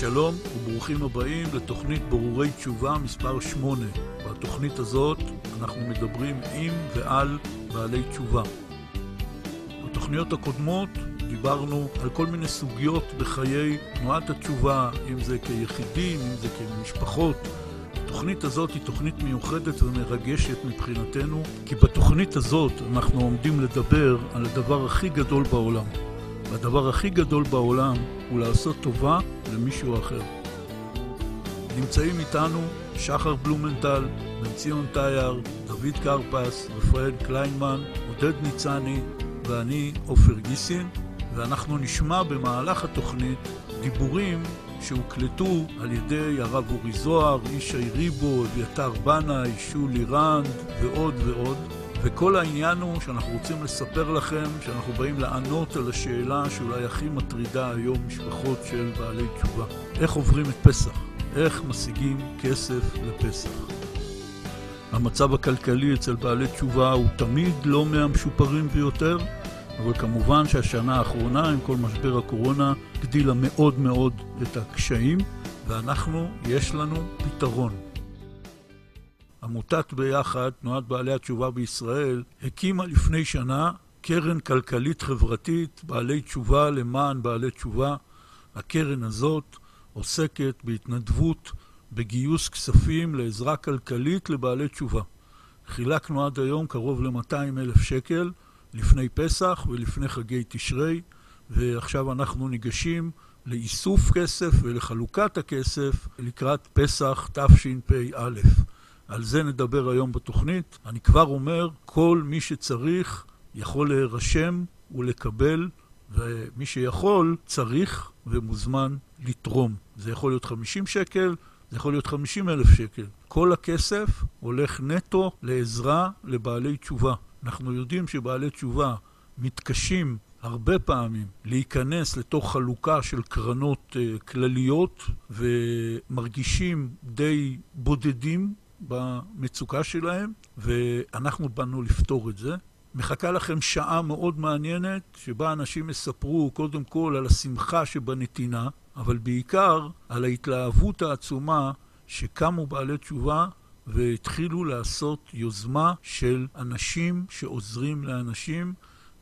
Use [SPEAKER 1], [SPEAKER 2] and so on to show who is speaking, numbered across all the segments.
[SPEAKER 1] שלום וברוכים הבאים לתוכנית ברורי תשובה מספר 8. בתוכנית הזאת אנחנו מדברים עם ועל בעלי תשובה. בתוכניות הקודמות דיברנו על כל מיני סוגיות בחיי תנועת התשובה, אם זה כיחידים, אם זה כמשפחות. התוכנית הזאת היא תוכנית מיוחדת ומרגשת מבחינתנו, כי בתוכנית הזאת אנחנו עומדים לדבר על הדבר הכי גדול בעולם. והדבר הכי גדול בעולם הוא לעשות טובה למישהו אחר. נמצאים איתנו שחר בלומנטל, בן ציון טייר, דוד קרפס, רפאל קליינמן, עודד ניצני ואני עופר גיסין, ואנחנו נשמע במהלך התוכנית דיבורים שהוקלטו על ידי הרב אורי זוהר, ישי ריבו, אביתר בנאי, שולי רנד ועוד ועוד. וכל העניין הוא שאנחנו רוצים לספר לכם שאנחנו באים לענות על השאלה שאולי הכי מטרידה היום משפחות של בעלי תשובה. איך עוברים את פסח? איך משיגים כסף לפסח? המצב הכלכלי אצל בעלי תשובה הוא תמיד לא מהמשופרים ביותר, אבל כמובן שהשנה האחרונה עם כל משבר הקורונה הגדילה מאוד מאוד את הקשיים, ואנחנו, יש לנו פתרון. עמותת ביחד, תנועת בעלי התשובה בישראל, הקימה לפני שנה קרן כלכלית חברתית בעלי תשובה למען בעלי תשובה. הקרן הזאת עוסקת בהתנדבות, בגיוס כספים לעזרה כלכלית לבעלי תשובה. חילקנו עד היום קרוב ל-200 אלף שקל לפני פסח ולפני חגי תשרי, ועכשיו אנחנו ניגשים לאיסוף כסף ולחלוקת הכסף לקראת פסח תשפ"א. על זה נדבר היום בתוכנית. אני כבר אומר, כל מי שצריך יכול להירשם ולקבל, ומי שיכול צריך ומוזמן לתרום. זה יכול להיות 50 שקל, זה יכול להיות 50 אלף שקל. כל הכסף הולך נטו לעזרה לבעלי תשובה. אנחנו יודעים שבעלי תשובה מתקשים הרבה פעמים להיכנס לתוך חלוקה של קרנות uh, כלליות ומרגישים די בודדים במצוקה שלהם, ואנחנו באנו לפתור את זה. מחכה לכם שעה מאוד מעניינת, שבה אנשים יספרו קודם כל על השמחה שבנתינה, אבל בעיקר על ההתלהבות העצומה שקמו בעלי תשובה והתחילו לעשות יוזמה של אנשים שעוזרים לאנשים,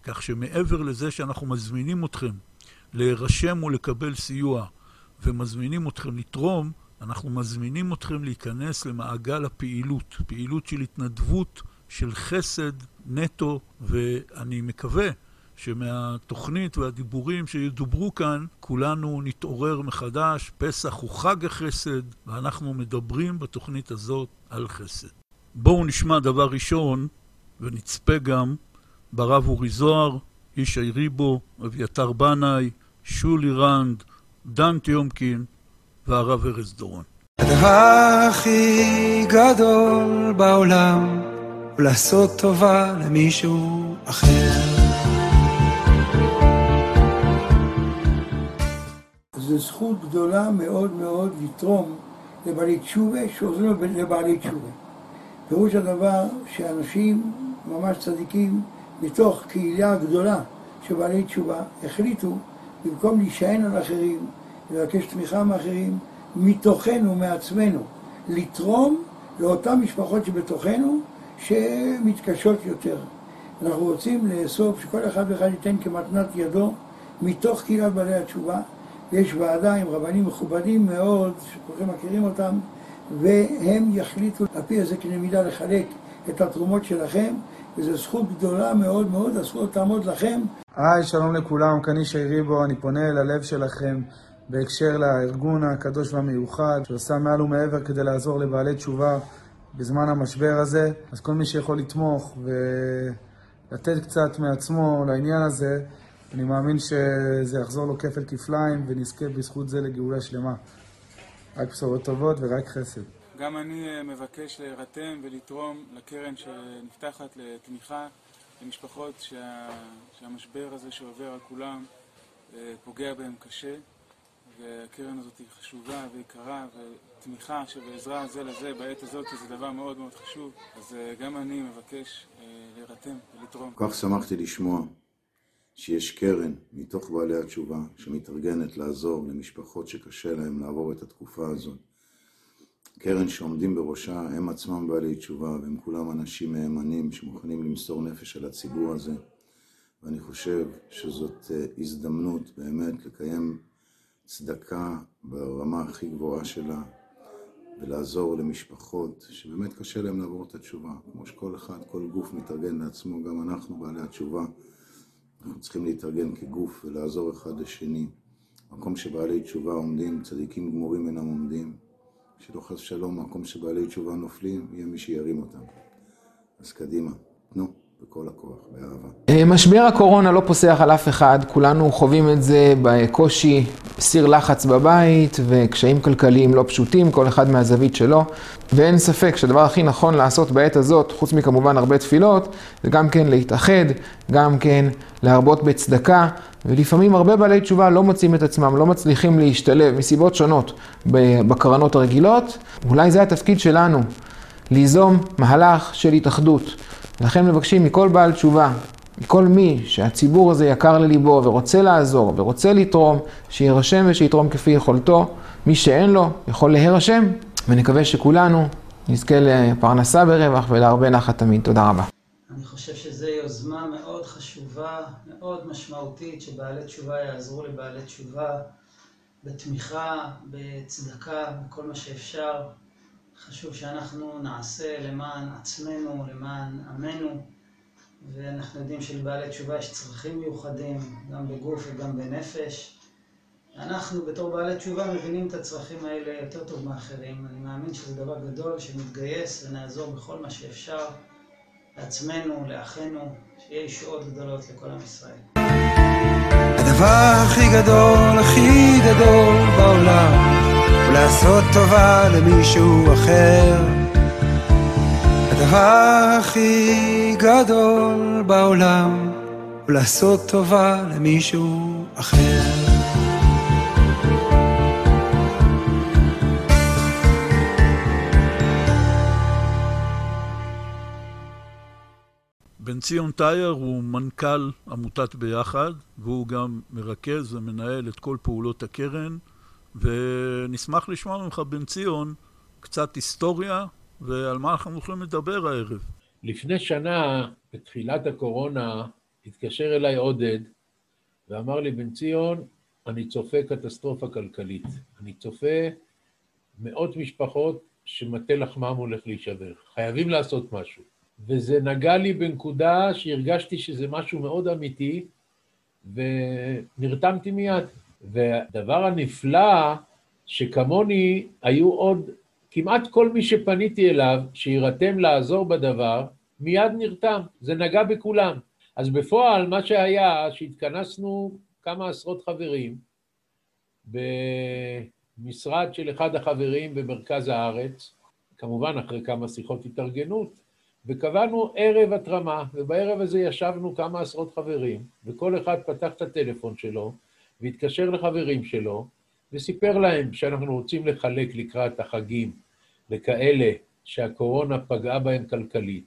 [SPEAKER 1] כך שמעבר לזה שאנחנו מזמינים אתכם להירשם ולקבל סיוע ומזמינים אתכם לתרום, אנחנו מזמינים אתכם להיכנס למעגל הפעילות, פעילות של התנדבות, של חסד נטו, ואני מקווה שמהתוכנית והדיבורים שידוברו כאן, כולנו נתעורר מחדש. פסח הוא חג החסד, ואנחנו מדברים בתוכנית הזאת על חסד. בואו נשמע דבר ראשון, ונצפה גם ברב אורי זוהר, ישי ריבו, אביתר בנאי, שולי רנד, דן טיומקין, והרב ארז דורון.
[SPEAKER 2] הדבר הכי גדול בעולם הוא לעשות טובה למישהו אחר.
[SPEAKER 3] זו זכות גדולה מאוד מאוד לתרום לבעלי תשובה שעוזרים לבעלי תשובה. פירוש הדבר שאנשים ממש צדיקים מתוך קהילה גדולה של בעלי תשובה החליטו במקום להישען על אחרים לבקש תמיכה מאחרים, מתוכנו, מעצמנו, לתרום לאותן משפחות שבתוכנו שמתקשות יותר. אנחנו רוצים לאסוף שכל אחד ואחד ייתן כמתנת ידו מתוך קהילת בעלי התשובה. יש ועדה עם רבנים מכובדים מאוד, שכולכם מכירים אותם, והם יחליטו על פי איזה קנה מידה לחלק את התרומות שלכם, וזו זכות גדולה מאוד מאוד, הזכות תעמוד לכם.
[SPEAKER 4] היי, שלום לכולם, כאן איש ריבו, אני פונה אל הלב שלכם. בהקשר לארגון הקדוש והמיוחד, שעושה מעל ומעבר כדי לעזור לבעלי תשובה בזמן המשבר הזה. אז כל מי שיכול לתמוך ולתת קצת מעצמו לעניין הזה, אני מאמין שזה יחזור לו כפל כפליים ונזכה בזכות זה לגאולה שלמה. רק בשורות טובות ורק חסד.
[SPEAKER 5] גם אני מבקש להירתם ולתרום לקרן שנפתחת לתמיכה למשפחות שה... שהמשבר הזה שעובר על כולם פוגע בהם קשה. והקרן הזאת היא חשובה ויקרה, ותמיכה שבעזרה זה לזה בעת הזאת זה דבר מאוד מאוד חשוב. אז גם אני מבקש להירתם ולתרום.
[SPEAKER 6] כך שמחתי לשמוע שיש קרן מתוך בעלי התשובה שמתארגנת לעזור למשפחות שקשה להם לעבור את התקופה הזאת. קרן שעומדים בראשה הם עצמם בעלי תשובה והם כולם אנשים מהימנים שמוכנים למסור נפש על הציבור הזה. ואני חושב שזאת אה, הזדמנות באמת לקיים צדקה ברמה הכי גבוהה שלה ולעזור למשפחות שבאמת קשה להם לעבור את התשובה. כמו שכל אחד, כל גוף מתארגן לעצמו, גם אנחנו בעלי התשובה. אנחנו צריכים להתארגן כגוף ולעזור אחד לשני. מקום שבעלי תשובה עומדים, צדיקים גמורים אינם עומדים. שלא חס ושלום, מקום שבעלי תשובה נופלים, יהיה מי שירים אותם. אז קדימה, תנו. בכל הכוח, באהבה.
[SPEAKER 7] אה, משבר הקורונה לא פוסח על אף אחד, כולנו חווים את זה בקושי, סיר לחץ בבית וקשיים כלכליים לא פשוטים, כל אחד מהזווית שלו, ואין ספק שהדבר הכי נכון לעשות בעת הזאת, חוץ מכמובן הרבה תפילות, זה גם כן להתאחד, גם כן להרבות בצדקה, ולפעמים הרבה בעלי תשובה לא מוצאים את עצמם, לא מצליחים להשתלב מסיבות שונות בקרנות הרגילות, אולי זה התפקיד שלנו, ליזום מהלך של התאחדות. לכן מבקשים מכל בעל תשובה, מכל מי שהציבור הזה יקר לליבו ורוצה לעזור ורוצה לתרום, שיירשם ושיתרום כפי יכולתו. מי שאין לו יכול להירשם, ונקווה שכולנו נזכה לפרנסה ברווח ולהרבה נחת תמיד. תודה רבה.
[SPEAKER 8] אני חושב שזו יוזמה מאוד חשובה, מאוד משמעותית, שבעלי תשובה יעזרו לבעלי תשובה בתמיכה, בצדקה, בכל מה שאפשר. חשוב שאנחנו נעשה למען עצמנו, למען עמנו, ואנחנו יודעים שלבעלי תשובה יש צרכים מיוחדים, גם בגוף וגם בנפש. אנחנו בתור בעלי תשובה מבינים את הצרכים האלה יותר טוב מאחרים. אני מאמין שזה דבר גדול שנתגייס ונעזור בכל מה שאפשר לעצמנו, לאחינו, שיהיה ישועות גדולות לכל עם ישראל.
[SPEAKER 2] הדבר הכי גדול, הכי גדול בעולם ולעשות טובה למישהו אחר. הדבר הכי גדול בעולם הוא לעשות טובה למישהו אחר.
[SPEAKER 1] בן ציון טייר הוא מנכ"ל עמותת ביחד, והוא גם מרכז ומנהל את כל פעולות הקרן. ונשמח לשמוע ממך, בן ציון, קצת היסטוריה ועל מה אנחנו יכולים לדבר הערב.
[SPEAKER 9] לפני שנה, בתחילת הקורונה, התקשר אליי עודד ואמר לי, בן ציון, אני צופה קטסטרופה כלכלית. אני צופה מאות משפחות שמטה לחמם הולך להישבר. חייבים לעשות משהו. וזה נגע לי בנקודה שהרגשתי שזה משהו מאוד אמיתי, ונרתמתי מיד. והדבר הנפלא, שכמוני היו עוד, כמעט כל מי שפניתי אליו, שירתם לעזור בדבר, מיד נרתם, זה נגע בכולם. אז בפועל, מה שהיה, שהתכנסנו כמה עשרות חברים במשרד של אחד החברים במרכז הארץ, כמובן אחרי כמה שיחות התארגנות, וקבענו ערב התרמה, ובערב הזה ישבנו כמה עשרות חברים, וכל אחד פתח את הטלפון שלו, והתקשר לחברים שלו, וסיפר להם שאנחנו רוצים לחלק לקראת החגים לכאלה שהקורונה פגעה בהם כלכלית,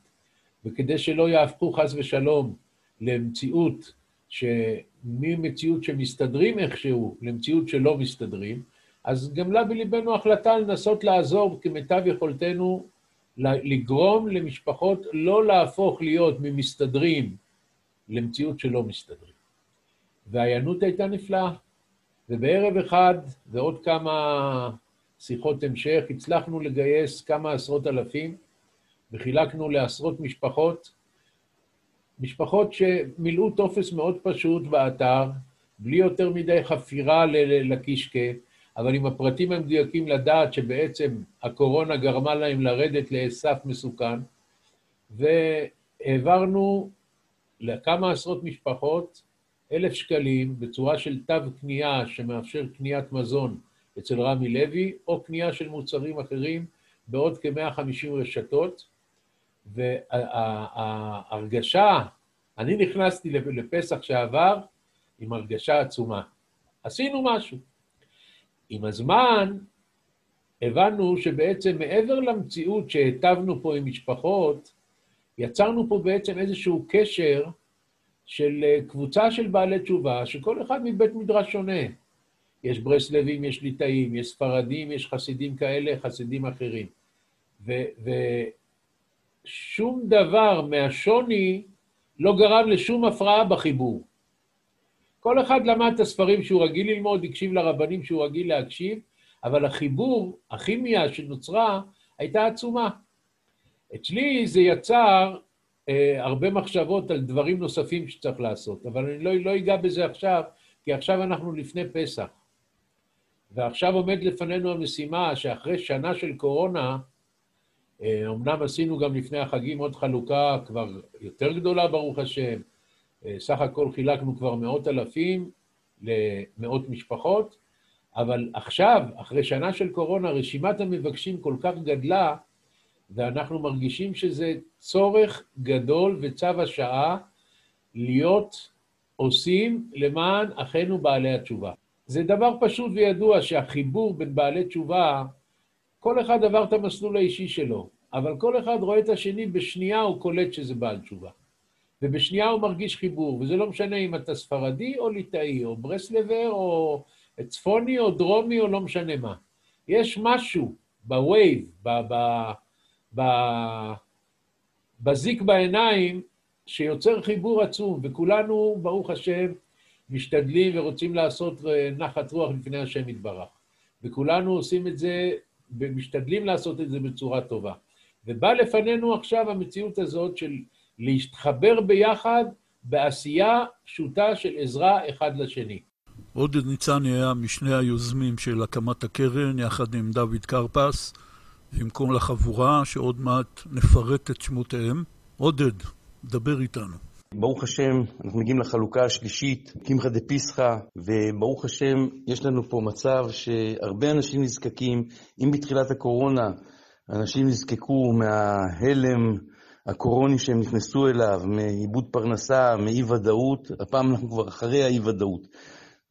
[SPEAKER 9] וכדי שלא יהפכו חס ושלום למציאות, ממציאות שמסתדרים איכשהו למציאות שלא מסתדרים, אז גמלה בליבנו החלטה לנסות לעזור כמיטב יכולתנו לגרום למשפחות לא להפוך להיות ממסתדרים למציאות שלא מסתדרים. וההיענות הייתה נפלאה. ובערב אחד ועוד כמה שיחות המשך הצלחנו לגייס כמה עשרות אלפים וחילקנו לעשרות משפחות, משפחות שמילאו טופס מאוד פשוט באתר, בלי יותר מדי חפירה לקישקה, אבל עם הפרטים המדויקים לדעת שבעצם הקורונה גרמה להם לרדת לסף מסוכן, והעברנו לכמה עשרות משפחות אלף שקלים בצורה של תו קנייה שמאפשר קניית מזון אצל רמי לוי, או קנייה של מוצרים אחרים בעוד כ-150 רשתות. וההרגשה, אני נכנסתי לפסח שעבר עם הרגשה עצומה. עשינו משהו. עם הזמן הבנו שבעצם מעבר למציאות שהיטבנו פה עם משפחות, יצרנו פה בעצם איזשהו קשר של אה, קבוצה של בעלי תשובה, שכל אחד מבית מדרש שונה. יש ברסלבים, יש ליטאים, יש ספרדים, יש חסידים כאלה, חסידים אחרים. ושום דבר מהשוני לא גרם לשום הפרעה בחיבור. כל אחד למד את הספרים שהוא רגיל ללמוד, הקשיב לרבנים שהוא רגיל להקשיב, אבל החיבור, הכימיה שנוצרה, הייתה עצומה. אצלי זה יצר הרבה מחשבות על דברים נוספים שצריך לעשות, אבל אני לא, לא אגע בזה עכשיו, כי עכשיו אנחנו לפני פסח. ועכשיו עומד לפנינו המשימה שאחרי שנה של קורונה, אה, אמנם עשינו גם לפני החגים עוד חלוקה כבר יותר גדולה, ברוך השם, אה, סך הכל חילקנו כבר מאות אלפים למאות משפחות, אבל עכשיו, אחרי שנה של קורונה, רשימת המבקשים כל כך גדלה, ואנחנו מרגישים שזה צורך גדול וצו השעה להיות עושים למען אחינו בעלי התשובה. זה דבר פשוט וידוע שהחיבור בין בעלי תשובה, כל אחד עבר את המסלול האישי שלו, אבל כל אחד רואה את השני, בשנייה הוא קולט שזה בעל תשובה. ובשנייה הוא מרגיש חיבור, וזה לא משנה אם אתה ספרדי או ליטאי, או ברסלבר, או צפוני, או דרומי, או לא משנה מה. יש משהו ב vibe, בזיק בעיניים, שיוצר חיבור עצום, וכולנו, ברוך השם, משתדלים ורוצים לעשות אה, נחת רוח לפני השם יתברך. וכולנו עושים את זה, ומשתדלים לעשות את זה בצורה טובה. ובא לפנינו עכשיו המציאות הזאת של להתחבר ביחד בעשייה פשוטה של עזרה אחד לשני.
[SPEAKER 1] עודד ניצני היה משני היוזמים של הקמת הקרן, יחד עם דוד קרפס, כל החבורה, שעוד מעט נפרט את שמותיהם. עודד, דבר איתנו.
[SPEAKER 10] ברוך השם, אנחנו מגיעים לחלוקה השלישית, קמחא דפיסחא, וברוך השם, יש לנו פה מצב שהרבה אנשים נזקקים. אם בתחילת הקורונה אנשים נזקקו מההלם הקורוני שהם נכנסו אליו, מאיבוד פרנסה, מאי-ודאות, הפעם אנחנו כבר אחרי האי-ודאות.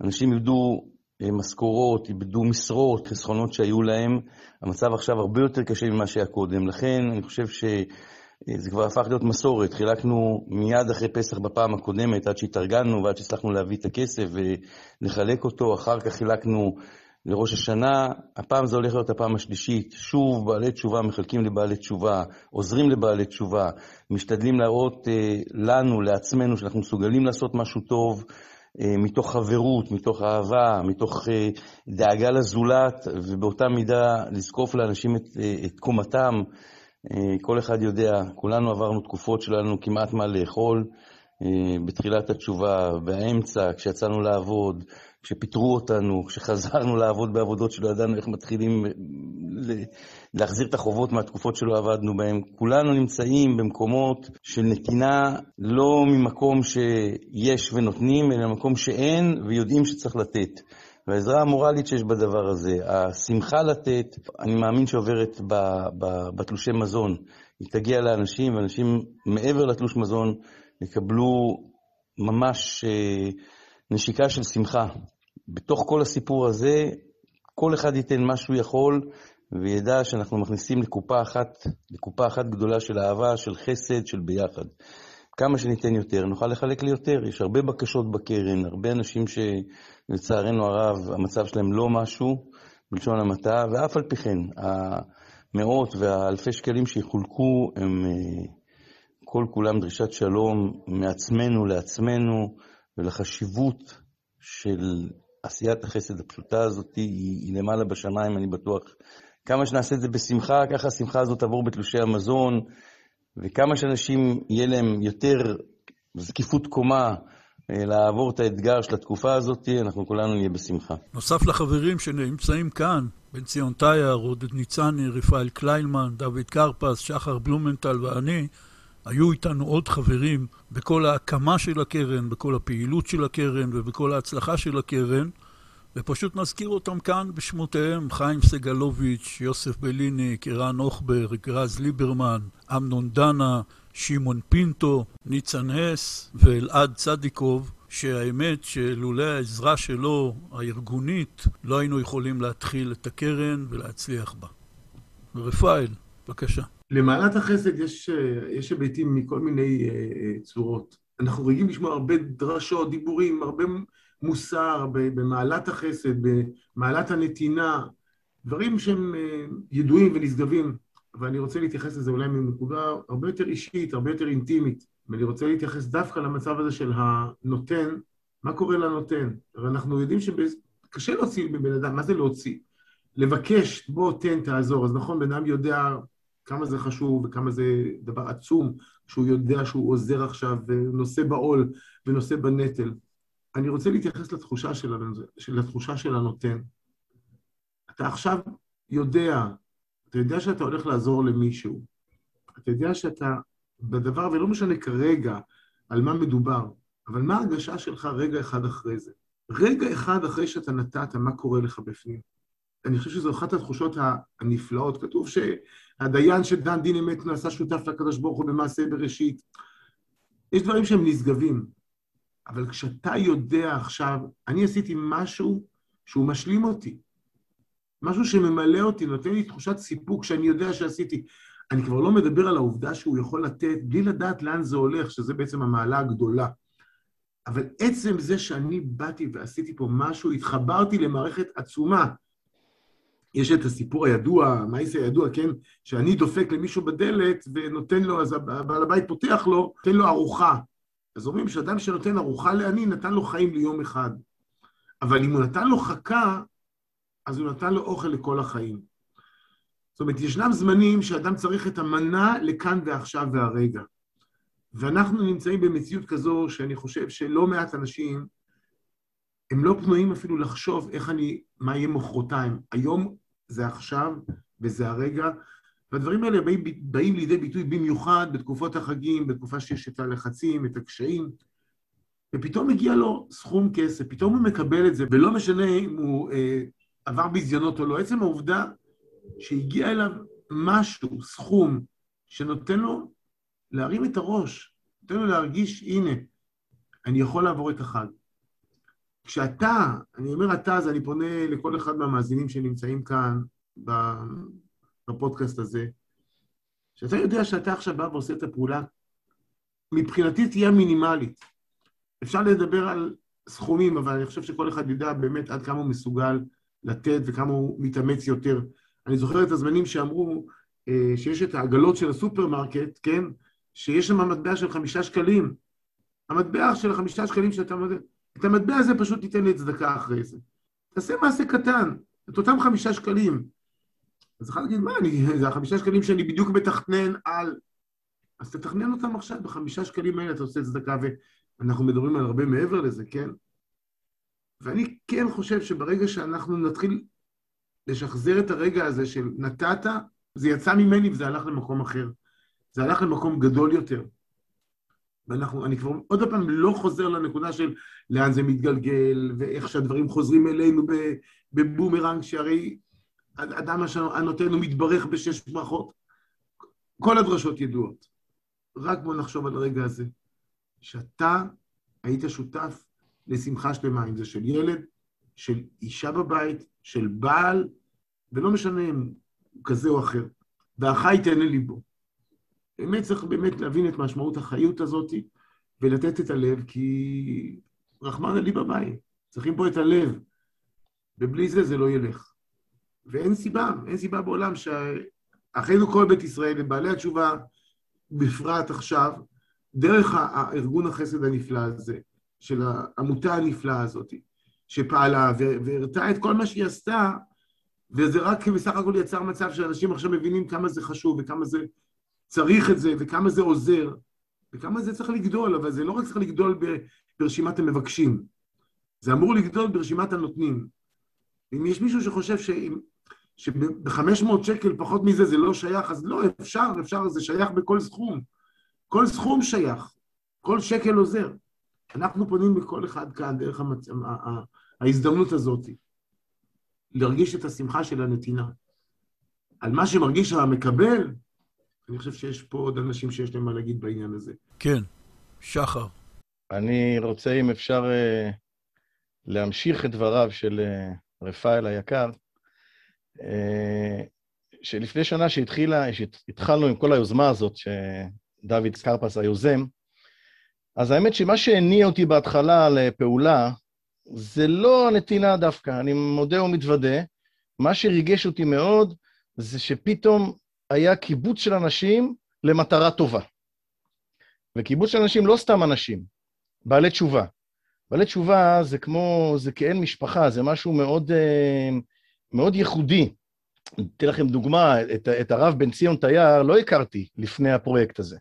[SPEAKER 10] אנשים איבדו משכורות, איבדו משרות, חסכונות שהיו להם. המצב עכשיו הרבה יותר קשה ממה שהיה קודם. לכן אני חושב שזה כבר הפך להיות מסורת. חילקנו מיד אחרי פסח בפעם הקודמת, עד שהתארגנו ועד שהצלחנו להביא את הכסף ולחלק אותו. אחר כך חילקנו לראש השנה, הפעם זה הולך להיות הפעם השלישית. שוב, בעלי תשובה מחלקים לבעלי תשובה, עוזרים לבעלי תשובה, משתדלים להראות אה, לנו, לעצמנו, שאנחנו מסוגלים לעשות משהו טוב. אה, מתוך חברות, מתוך אהבה, מתוך אה, דאגה לזולת, ובאותה מידה לזקוף לאנשים את, אה, את קומתם. כל אחד יודע, כולנו עברנו תקופות שלא היה לנו כמעט מה לאכול. בתחילת התשובה, באמצע, כשיצאנו לעבוד, כשפיטרו אותנו, כשחזרנו לעבוד בעבודות שלא ידענו איך מתחילים להחזיר את החובות מהתקופות שלא עבדנו בהן. כולנו נמצאים במקומות של נתינה לא ממקום שיש ונותנים, אלא ממקום שאין ויודעים שצריך לתת. והעזרה המורלית שיש בדבר הזה, השמחה לתת, אני מאמין שעוברת בתלושי מזון. היא תגיע לאנשים, ואנשים מעבר לתלוש מזון יקבלו ממש אה, נשיקה של שמחה. בתוך כל הסיפור הזה, כל אחד ייתן מה שהוא יכול, וידע שאנחנו מכניסים לקופה אחת, לקופה אחת גדולה של אהבה, של חסד, של ביחד. כמה שניתן יותר, נוכל לחלק ליותר. יש הרבה בקשות בקרן, הרבה אנשים שלצערנו הרב, המצב שלהם לא משהו, בלשון המעטה, ואף על פי כן, המאות והאלפי שקלים שיחולקו הם אה, כל כולם דרישת שלום מעצמנו לעצמנו, ולחשיבות של עשיית החסד הפשוטה הזאת היא, היא למעלה בשמיים, אני בטוח. כמה שנעשה את זה בשמחה, ככה השמחה הזאת תעבור בתלושי המזון, וכמה שאנשים יהיה להם יותר זקיפות קומה אה, לעבור את האתגר של התקופה הזאת, אנחנו כולנו נהיה בשמחה.
[SPEAKER 1] נוסף לחברים שנמצאים כאן, בן ציון טייר, עודד ניצני, רפאל קליינמן, דוד קרפס, שחר בלומנטל ואני, היו איתנו עוד חברים בכל ההקמה של הקרן, בכל הפעילות של הקרן ובכל ההצלחה של הקרן, ופשוט נזכיר אותם כאן בשמותיהם, חיים סגלוביץ', יוסף בליניק, ערן הוכברג, רז ליברמן, אמנון דנה, שמעון פינטו, ניצן הס ואלעד צדיקוב, שהאמת שלולא העזרה שלו, הארגונית, לא היינו יכולים להתחיל את הקרן ולהצליח בה. רפאל, בבקשה.
[SPEAKER 11] למעלת החסד יש, יש היבטים מכל מיני uh, צורות. אנחנו רגילים לשמוע הרבה דרשות, דיבורים, הרבה מוסר במעלת החסד, במעלת הנתינה, דברים שהם אה, ידועים ונשגבים, אבל אני רוצה להתייחס לזה אולי מנקודה הרבה יותר אישית, הרבה יותר אינטימית, ואני רוצה להתייחס דווקא למצב הזה של הנותן, מה קורה לנותן? הרי אנחנו יודעים שקשה להוציא מבן אדם, מה זה להוציא? לבקש, בוא תן, תעזור. אז נכון, בן אדם יודע כמה זה חשוב וכמה זה דבר עצום, שהוא יודע שהוא עוזר עכשיו ונושא בעול ונושא בנטל. אני רוצה להתייחס לתחושה של, לתחושה של הנותן. אתה עכשיו יודע, אתה יודע שאתה הולך לעזור למישהו, אתה יודע שאתה בדבר, ולא משנה כרגע על מה מדובר, אבל מה ההרגשה שלך רגע אחד אחרי זה? רגע אחד אחרי שאתה נתת, מה קורה לך בפנים? אני חושב שזו אחת התחושות הנפלאות. כתוב שהדיין שדן דין אמת נעשה שותף לקדוש ברוך הוא במעשה בראשית. יש דברים שהם נשגבים, אבל כשאתה יודע עכשיו, אני עשיתי משהו שהוא משלים אותי, משהו שממלא אותי, נותן לי תחושת סיפוק שאני יודע שעשיתי. אני כבר לא מדבר על העובדה שהוא יכול לתת בלי לדעת לאן זה הולך, שזה בעצם המעלה הגדולה. אבל עצם זה שאני באתי ועשיתי פה משהו, התחברתי למערכת עצומה. יש את הסיפור הידוע, זה הידוע, כן? שאני דופק למישהו בדלת ונותן לו, אז בעל הבית פותח לו, נותן לו ארוחה. אז אומרים שאדם שנותן ארוחה לעני, נתן לו חיים ליום אחד. אבל אם הוא נתן לו חכה, אז הוא נתן לו אוכל לכל החיים. זאת אומרת, ישנם זמנים שאדם צריך את המנה לכאן ועכשיו והרגע. ואנחנו נמצאים במציאות כזו שאני חושב שלא מעט אנשים, הם לא פנויים אפילו לחשוב איך אני, מה יהיה מחרתיים. היום זה עכשיו וזה הרגע, והדברים האלה באים, באים לידי ביטוי במיוחד בתקופות החגים, בתקופה שיש את הלחצים, את הקשיים, ופתאום מגיע לו סכום כסף, פתאום הוא מקבל את זה, ולא משנה אם הוא אה, עבר ביזיונות או לא, עצם העובדה שהגיע אליו משהו, סכום, שנותן לו להרים את הראש, נותן לו להרגיש, הנה, אני יכול לעבור את החג. כשאתה, אני אומר אתה, אז אני פונה לכל אחד מהמאזינים שנמצאים כאן בפודקאסט הזה, שאתה יודע שאתה עכשיו בא ועושה את הפעולה, מבחינתי תהיה מינימלית. אפשר לדבר על סכומים, אבל אני חושב שכל אחד ידע באמת עד כמה הוא מסוגל לתת וכמה הוא מתאמץ יותר. אני זוכר את הזמנים שאמרו אה, שיש את העגלות של הסופרמרקט, כן? שיש שם מטבע של חמישה שקלים. המטבע של החמישה שקלים שאתה... את המטבע הזה פשוט תיתן לי צדקה אחרי זה. תעשה מעשה קטן, את אותם חמישה שקלים. אז אחד להגיד, מה, אני, זה החמישה שקלים שאני בדיוק מתכנן על... אז תתכנן אותם עכשיו, בחמישה שקלים האלה אתה עושה צדקה, ואנחנו מדברים על הרבה מעבר לזה, כן? ואני כן חושב שברגע שאנחנו נתחיל לשחזר את הרגע הזה של נתת, זה יצא ממני וזה הלך למקום אחר. זה הלך למקום גדול יותר. ואנחנו, אני כבר עוד פעם לא חוזר לנקודה של לאן זה מתגלגל, ואיך שהדברים חוזרים אלינו בבומרנג, שהרי אדם הנותן הוא מתברך בשש ברכות. כל הדרשות ידועות. רק בוא נחשוב על הרגע הזה, שאתה היית שותף לשמחה שלמה, אם זה של ילד, של אישה בבית, של בעל, ולא משנה אם הוא כזה או אחר. והחי תהנה ליבו. באמת צריך באמת להבין את משמעות החיות הזאת ולתת את הלב, כי רחמנא בבית, צריכים פה את הלב, ובלי זה זה לא ילך. ואין סיבה, אין סיבה בעולם שאחינו כל בית ישראל ובעלי התשובה בפרט עכשיו, דרך הארגון החסד הנפלא הזה, של העמותה הנפלאה הזאת, שפעלה והראתה את כל מה שהיא עשתה, וזה רק בסך הכל יצר מצב שאנשים עכשיו מבינים כמה זה חשוב וכמה זה צריך את זה וכמה זה עוזר וכמה זה צריך לגדול, אבל זה לא רק צריך לגדול ברשימת המבקשים, זה אמור לגדול ברשימת הנותנים. אם יש מישהו שחושב שאם, שב-500 שקל פחות מזה זה לא שייך, אז לא, אפשר, אפשר, זה שייך בכל סכום. כל סכום שייך, כל שקל עוזר. אנחנו פונים לכל אחד כאן דרך המצ... ההזדמנות הזאת, להרגיש את השמחה של הנתינה. על מה שמרגיש המקבל, אני חושב שיש פה עוד אנשים שיש להם מה להגיד בעניין הזה.
[SPEAKER 1] כן, שחר.
[SPEAKER 10] אני רוצה, אם אפשר, אה, להמשיך את דבריו של אה, רפאל היקר, אה, שלפני שנה שהתחילה, שהתחלנו עם כל היוזמה הזאת, שדוד קרפס היוזם,
[SPEAKER 12] אז האמת שמה שהניע אותי בהתחלה לפעולה, זה לא הנתינה דווקא, אני מודה ומתוודה. מה שריגש אותי מאוד, זה שפתאום היה קיבוץ של אנשים למטרה טובה. וקיבוץ של אנשים לא סתם אנשים, בעלי תשובה. בעלי תשובה זה כמו, זה כאין משפחה, זה משהו מאוד, אה, מאוד ייחודי. אתן לכם דוגמה, את, את הרב בן ציון תייר לא הכרתי לפני הפרויקט הזה.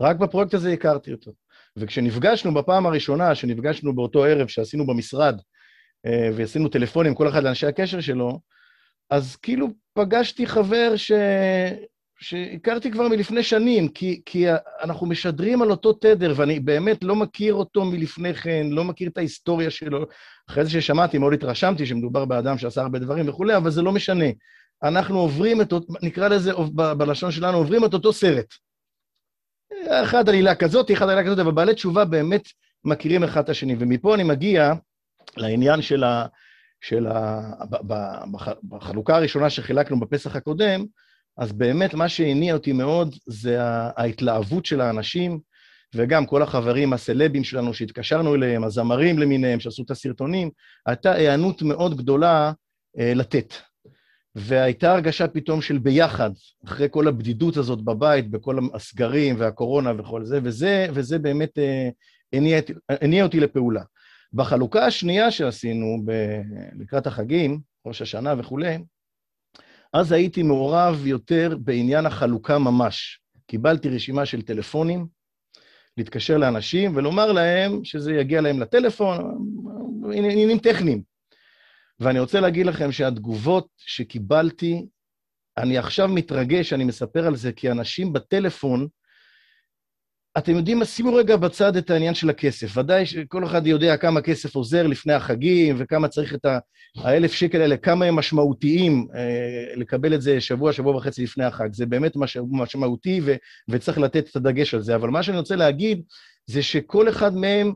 [SPEAKER 12] רק בפרויקט הזה הכרתי אותו. וכשנפגשנו בפעם הראשונה, שנפגשנו באותו ערב שעשינו במשרד, אה, ועשינו טלפונים, כל אחד לאנשי הקשר שלו, אז כאילו פגשתי חבר ש... שהכרתי כבר מלפני שנים, כי, כי אנחנו משדרים על אותו תדר, ואני באמת לא מכיר אותו מלפני כן, לא מכיר את ההיסטוריה שלו. אחרי זה ששמעתי, מאוד התרשמתי שמדובר באדם שעשה הרבה דברים וכולי, אבל זה לא משנה. אנחנו עוברים את, נקרא לזה בלשון שלנו, עוברים את אותו סרט. אחד עלילה כזאת, אחד עלילה כזאת, אבל בעלי תשובה באמת מכירים אחד את השני. ומפה אני מגיע לעניין של ה... של ה... בחלוקה הראשונה שחילקנו בפסח הקודם, אז באמת מה שהניע אותי מאוד זה ההתלהבות של האנשים, וגם כל החברים הסלבים שלנו שהתקשרנו אליהם, הזמרים למיניהם שעשו את הסרטונים, הייתה היענות מאוד גדולה אה, לתת. והייתה הרגשה פתאום של ביחד, אחרי כל הבדידות הזאת בבית, בכל הסגרים והקורונה וכל זה, וזה, וזה באמת אה, הניע, הניע אותי לפעולה. בחלוקה השנייה שעשינו ב, לקראת החגים, ראש השנה וכולי, אז הייתי מעורב יותר בעניין החלוקה ממש. קיבלתי רשימה של טלפונים, להתקשר לאנשים ולומר להם שזה יגיע להם לטלפון, עניינים טכניים. ואני רוצה להגיד לכם שהתגובות שקיבלתי, אני עכשיו מתרגש, אני מספר על זה, כי אנשים בטלפון, אתם יודעים מה? שימו רגע בצד את העניין של הכסף. ודאי שכל אחד יודע כמה כסף עוזר לפני החגים, וכמה צריך את האלף שקל האלה, כמה הם משמעותיים אה, לקבל את זה שבוע, שבוע וחצי לפני החג. זה באמת מש, משמעותי, ו, וצריך לתת את הדגש על זה. אבל מה שאני רוצה להגיד, זה שכל אחד מהם,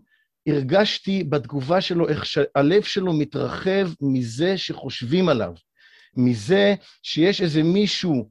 [SPEAKER 12] הרגשתי בתגובה שלו איך שהלב שלו מתרחב מזה שחושבים עליו, מזה שיש איזה מישהו,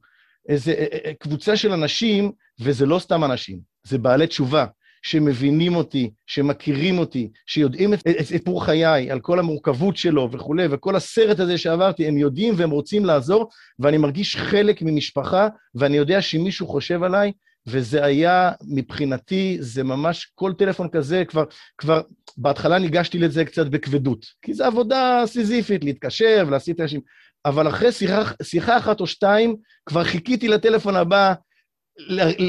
[SPEAKER 12] איזה אה, אה, אה, קבוצה של אנשים, וזה לא סתם אנשים, זה בעלי תשובה, שמבינים אותי, שמכירים אותי, שיודעים את סיפור חיי, על כל המורכבות שלו וכולי, וכל הסרט הזה שעברתי, הם יודעים והם רוצים לעזור, ואני מרגיש חלק ממשפחה, ואני יודע שמישהו חושב עליי, וזה היה, מבחינתי, זה ממש, כל טלפון כזה, כבר, כבר בהתחלה ניגשתי לזה קצת בכבדות, כי זו עבודה סיזיפית, להתקשר ולהסיט אנשים, אבל אחרי שיחה, שיחה אחת או שתיים, כבר חיכיתי לטלפון הבא,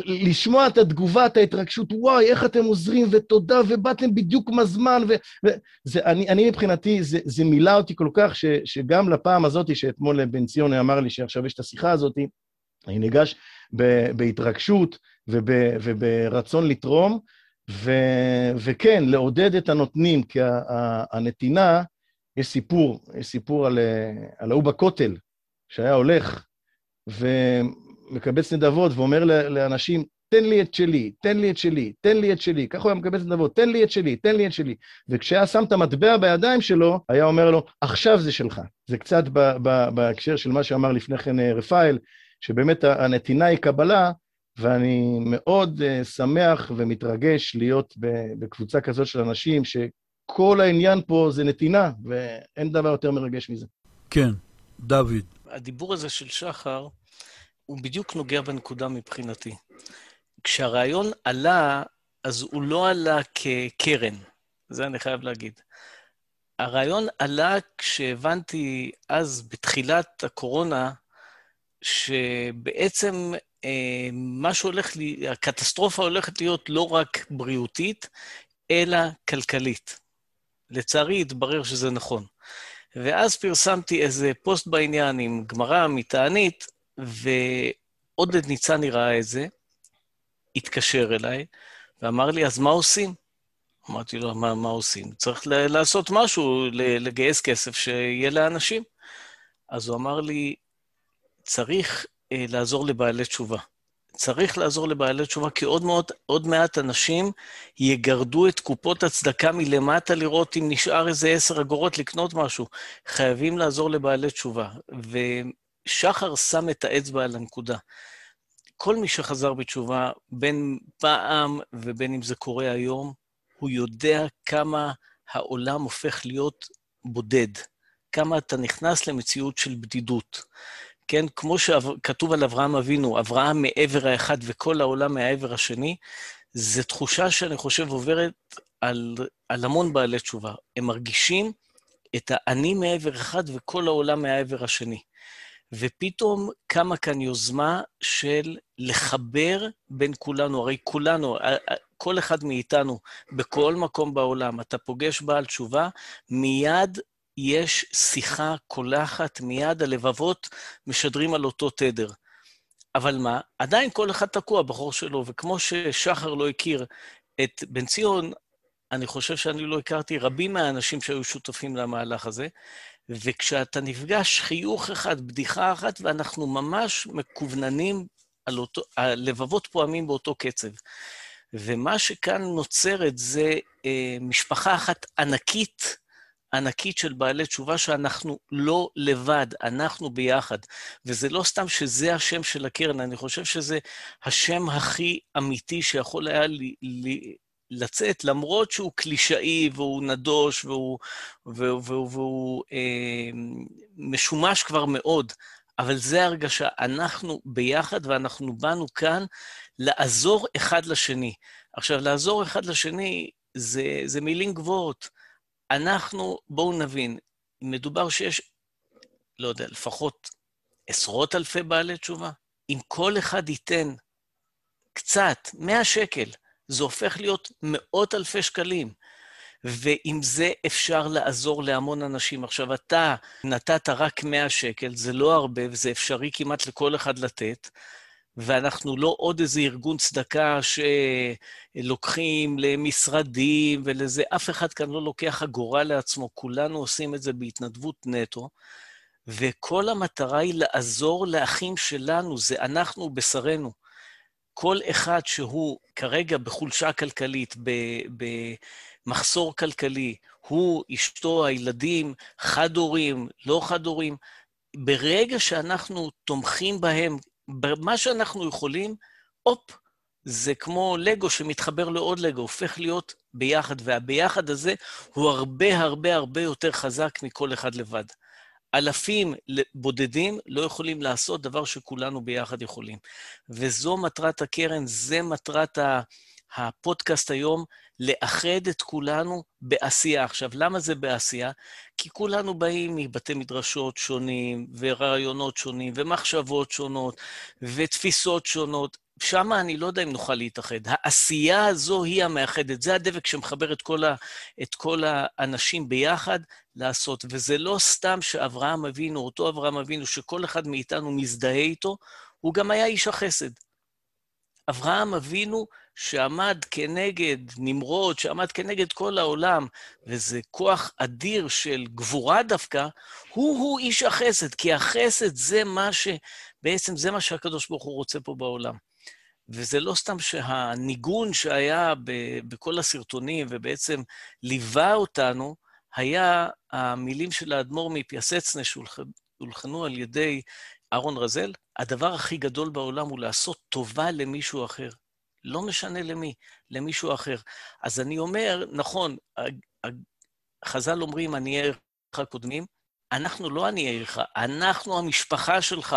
[SPEAKER 12] לשמוע את התגובה, את ההתרגשות, וואי, איך אתם עוזרים, ותודה, ובאתם בדיוק בזמן, וזה, אני, אני מבחינתי, זה, זה מילא אותי כל כך, ש, שגם לפעם הזאת, שאתמול בן ציון אמר לי שעכשיו יש את השיחה הזאת, אני ניגש בהתרגשות וב, וברצון לתרום, ו, וכן, לעודד את הנותנים, כי הנתינה, יש סיפור, יש סיפור על, על ההוא בכותל, שהיה הולך ומקבץ נדבות ואומר לאנשים, תן לי את שלי, תן לי את שלי, תן לי את שלי. ככה הוא היה מקבץ נדבות, תן לי את שלי, תן לי את שלי. וכשהיה שם את המטבע בידיים שלו, היה אומר לו, עכשיו זה שלך. זה קצת בהקשר של מה שאמר לפני כן אה, רפאל, שבאמת הנתינה היא קבלה, ואני מאוד uh, שמח ומתרגש להיות בקבוצה כזאת של אנשים, שכל העניין פה זה נתינה, ואין דבר יותר מרגש מזה.
[SPEAKER 1] כן, דוד.
[SPEAKER 13] הדיבור הזה של שחר, הוא בדיוק נוגע בנקודה מבחינתי. כשהרעיון עלה, אז הוא לא עלה כקרן, זה אני חייב להגיד. הרעיון עלה כשהבנתי אז, בתחילת הקורונה, שבעצם אה, מה שהולך, לי, הקטסטרופה הולכת להיות לא רק בריאותית, אלא כלכלית. לצערי התברר שזה נכון. ואז פרסמתי איזה פוסט בעניין עם גמרא מתענית, ועודד ניצני ראה את זה, התקשר אליי, ואמר לי, אז מה עושים? אמרתי לו, מה, מה עושים? צריך לעשות משהו, לגייס כסף שיהיה לאנשים. אז הוא אמר לי, צריך אה, לעזור לבעלי תשובה. צריך לעזור לבעלי תשובה, כי עוד, מאוד, עוד מעט אנשים יגרדו את קופות הצדקה מלמטה לראות אם נשאר איזה עשר אגורות לקנות משהו. חייבים לעזור לבעלי תשובה. ושחר שם את האצבע על הנקודה. כל מי שחזר בתשובה, בין פעם ובין אם זה קורה היום, הוא יודע כמה העולם הופך להיות בודד, כמה אתה נכנס למציאות של בדידות. כן, כמו שכתוב על אברהם אבינו, אברהם מעבר האחד וכל העולם מהעבר השני, זו תחושה שאני חושב עוברת על, על המון בעלי תשובה. הם מרגישים את האני מעבר אחד וכל העולם מהעבר השני. ופתאום קמה כאן יוזמה של לחבר בין כולנו, הרי כולנו, כל אחד מאיתנו, בכל מקום בעולם, אתה פוגש בעל תשובה, מיד יש שיחה קולחת, מיד הלבבות משדרים על אותו תדר. אבל מה? עדיין כל אחד תקוע בחור שלו, וכמו ששחר לא הכיר את בן ציון, אני חושב שאני לא הכרתי רבים מהאנשים שהיו שותפים למהלך הזה, וכשאתה נפגש חיוך אחד, בדיחה אחת, ואנחנו ממש מקווננים על אותו, הלבבות פועמים באותו קצב. ומה שכאן נוצרת זה אה, משפחה אחת ענקית, ענקית של בעלי תשובה שאנחנו לא לבד, אנחנו ביחד. וזה לא סתם שזה השם של הקרן, אני חושב שזה השם הכי אמיתי שיכול היה לי, לי, לצאת, למרות שהוא קלישאי והוא נדוש והוא, והוא, והוא, והוא אה, משומש כבר מאוד, אבל זה הרגשה, אנחנו ביחד ואנחנו באנו כאן לעזור אחד לשני. עכשיו, לעזור אחד לשני זה, זה מילים גבוהות. אנחנו, בואו נבין, מדובר שיש, לא יודע, לפחות עשרות אלפי בעלי תשובה. אם כל אחד ייתן קצת, 100 שקל, זה הופך להיות מאות אלפי שקלים. ועם זה אפשר לעזור להמון אנשים. עכשיו, אתה נתת רק 100 שקל, זה לא הרבה, וזה אפשרי כמעט לכל אחד לתת, ואנחנו לא עוד איזה ארגון צדקה שלוקחים למשרדים ולזה, אף אחד כאן לא לוקח אגורה לעצמו, כולנו עושים את זה בהתנדבות נטו, וכל המטרה היא לעזור לאחים שלנו, זה אנחנו בשרנו. כל אחד שהוא כרגע בחולשה כלכלית, במחסור כלכלי, הוא, אשתו, הילדים, חד-הורים, לא חד-הורים, ברגע שאנחנו תומכים בהם, במה שאנחנו יכולים, הופ, זה כמו לגו שמתחבר לעוד לגו, הופך להיות ביחד, והביחד הזה הוא הרבה הרבה הרבה יותר חזק מכל אחד לבד. אלפים בודדים לא יכולים לעשות דבר שכולנו ביחד יכולים. וזו מטרת הקרן, זה מטרת הפודקאסט היום, לאחד את כולנו בעשייה. עכשיו, למה זה בעשייה? כי כולנו באים מבתי מדרשות שונים, ורעיונות שונים, ומחשבות שונות, ותפיסות שונות. שם אני לא יודע אם נוכל להתאחד. העשייה הזו היא המאחדת, זה הדבק שמחבר את כל, ה, את כל האנשים ביחד לעשות. וזה לא סתם שאברהם אבינו, אותו אברהם אבינו, שכל אחד מאיתנו מזדהה איתו, הוא גם היה איש החסד. אברהם אבינו שעמד כנגד נמרוד, שעמד כנגד כל העולם, וזה כוח אדיר של גבורה דווקא, הוא-הוא איש החסד, כי החסד זה מה ש... בעצם זה מה שהקדוש ברוך הוא רוצה פה בעולם. וזה לא סתם שהניגון שהיה בכל הסרטונים ובעצם ליווה אותנו, היה המילים של האדמו"ר מפיאסצנה שהולחנו על ידי אהרון רזל, הדבר הכי גדול בעולם הוא לעשות טובה למישהו אחר. לא משנה למי, למישהו אחר. אז אני אומר, נכון, חז"ל אומרים, עניי עירך קודמים, אנחנו לא עניי עירך, אנחנו המשפחה שלך.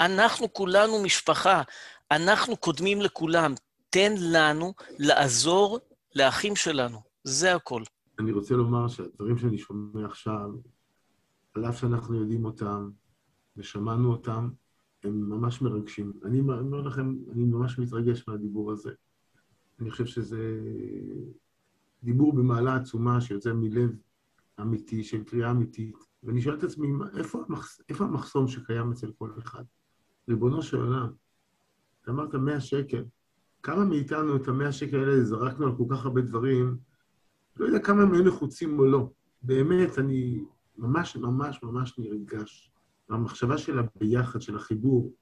[SPEAKER 13] אנחנו כולנו משפחה, אנחנו קודמים לכולם. תן לנו לעזור לאחים שלנו, זה הכל.
[SPEAKER 11] אני רוצה לומר שהדברים שאני שומע עכשיו, על אף שאנחנו יודעים אותם ושמענו אותם, הם ממש מרגשים. אני אומר לכם, אני ממש מתרגש מהדיבור הזה. אני חושב שזה דיבור במעלה עצומה שיוצא מלב אמיתי, של קריאה אמיתית. ואני שואל את עצמי, איפה, המחס... איפה המחסום שקיים אצל כל אחד? ריבונו של עולם, אמרת 100 שקל. כמה מאיתנו את המאה שקל האלה זרקנו על כל כך הרבה דברים, לא יודע כמה מהם נחוצים או לא. באמת, אני ממש ממש ממש נרגש. מהמחשבה של הביחד, של החיבור,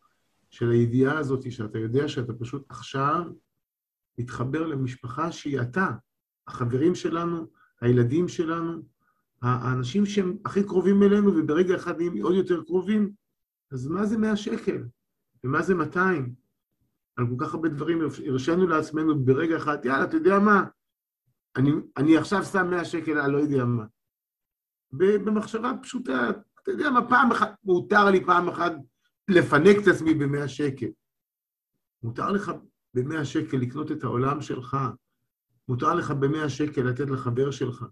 [SPEAKER 11] של הידיעה הזאת, שאתה יודע שאתה פשוט עכשיו מתחבר למשפחה שהיא אתה, החברים שלנו, הילדים שלנו, האנשים שהם הכי קרובים אלינו וברגע אחד נהיים עוד יותר קרובים, אז מה זה 100 שקל? ומה זה 200? על כל כך הרבה דברים הרשינו לעצמנו ברגע אחד, יאללה, אתה יודע מה? אני, אני עכשיו שם 100 שקל על לא יודע מה. במחשבה פשוטה, אתה יודע מה, פעם אחת, מותר לי פעם אחת לפנק את עצמי ב-100 שקל. מותר לך ב-100 שקל לקנות את העולם שלך. מותר לך ב-100 שקל לתת לחבר שלך.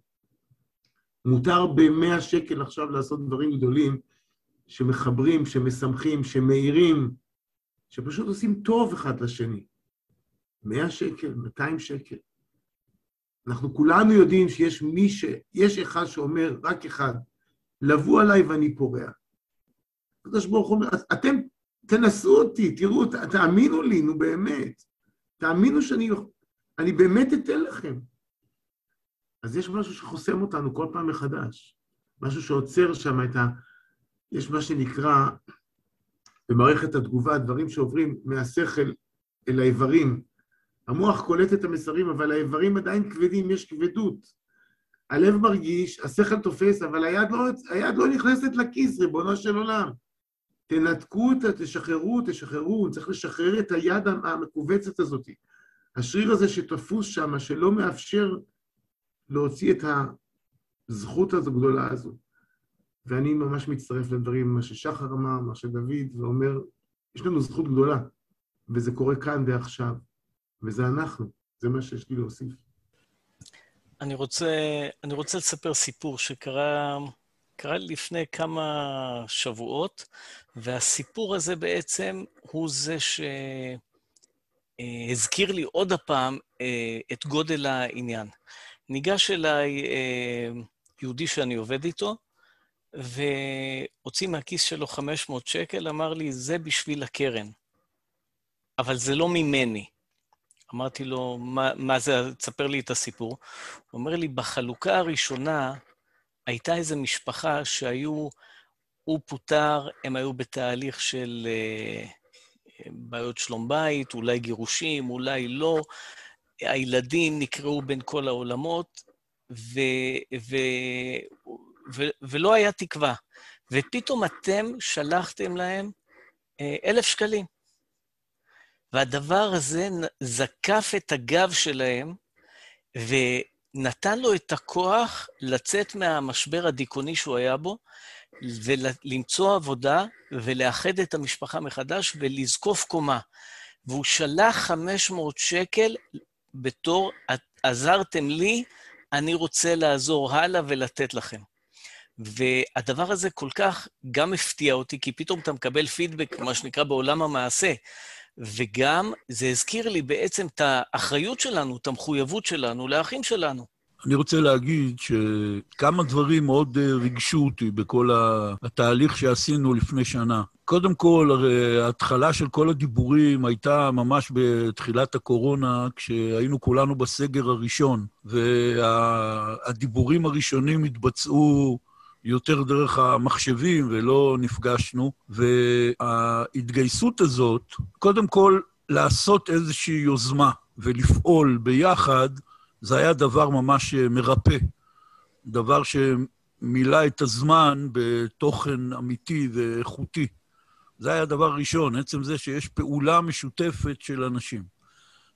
[SPEAKER 11] מותר ב-100 שקל עכשיו לעשות דברים גדולים שמחברים, שמשמחים, שמאירים, שפשוט עושים טוב אחד לשני. 100 שקל, 200 שקל. אנחנו כולנו יודעים שיש מי ש... יש אחד שאומר, רק אחד, לבוא עליי ואני פורע. הקדוש ברוך הוא אומר, אתם תנסו אותי, תראו, תאמינו לי, נו באמת. תאמינו שאני אני באמת אתן לכם. אז יש משהו שחוסם אותנו כל פעם מחדש. משהו שעוצר שם את ה... יש מה שנקרא במערכת התגובה, דברים שעוברים מהשכל אל האיברים. המוח קולט את המסרים, אבל האיברים עדיין כבדים, יש כבדות. הלב מרגיש, השכל תופס, אבל היד לא, היד לא נכנסת לכיס, ריבונו של עולם. תנתקו אותה, תשחררו, תשחררו, צריך לשחרר את היד המכווצת הזאת. השריר הזה שתפוס שם, שלא מאפשר להוציא את הזכות הזו, גדולה הזו. ואני ממש מצטרף לדברים, מה ששחר אמר, מה שדוד, ואומר, יש לנו זכות גדולה, וזה קורה כאן ועכשיו, וזה אנחנו, זה מה שיש לי להוסיף.
[SPEAKER 13] אני רוצה, אני רוצה לספר סיפור שקרה קרה לפני כמה שבועות, והסיפור הזה בעצם הוא זה שהזכיר לי עוד הפעם אה, את גודל העניין. ניגש אליי אה, יהודי שאני עובד איתו, והוציא מהכיס שלו 500 שקל, אמר לי, זה בשביל הקרן, אבל זה לא ממני. אמרתי לו, מה, מה זה, תספר לי את הסיפור. הוא אומר לי, בחלוקה הראשונה הייתה איזו משפחה שהיו, הוא פוטר, הם היו בתהליך של uh, בעיות שלום בית, אולי גירושים, אולי לא. הילדים נקראו בין כל העולמות, ו, ו, ולא היה תקווה. ופתאום אתם שלחתם להם אה, אלף שקלים. והדבר הזה זקף את הגב שלהם, ונתן לו את הכוח לצאת מהמשבר הדיכאוני שהוא היה בו, ולמצוא עבודה ולאחד את המשפחה מחדש ולזקוף קומה. והוא שלח 500 שקל בתור, עזרתם לי, אני רוצה לעזור הלאה ולתת לכם. והדבר הזה כל כך גם הפתיע אותי, כי פתאום אתה מקבל פידבק, מה שנקרא, בעולם המעשה. וגם זה הזכיר לי בעצם את האחריות שלנו, את המחויבות שלנו לאחים שלנו.
[SPEAKER 1] אני רוצה להגיד שכמה דברים מאוד אה, ריגשו אותי בכל התהליך שעשינו לפני שנה. קודם כל, הרי ההתחלה של כל הדיבורים הייתה ממש בתחילת הקורונה, כשהיינו כולנו בסגר הראשון, והדיבורים הראשונים התבצעו יותר דרך המחשבים ולא נפגשנו, וההתגייסות הזאת, קודם כל לעשות איזושהי יוזמה ולפעול ביחד, זה היה דבר ממש מרפא. דבר שמילא את הזמן בתוכן אמיתי ואיכותי. זה היה דבר ראשון, עצם זה שיש פעולה משותפת של אנשים.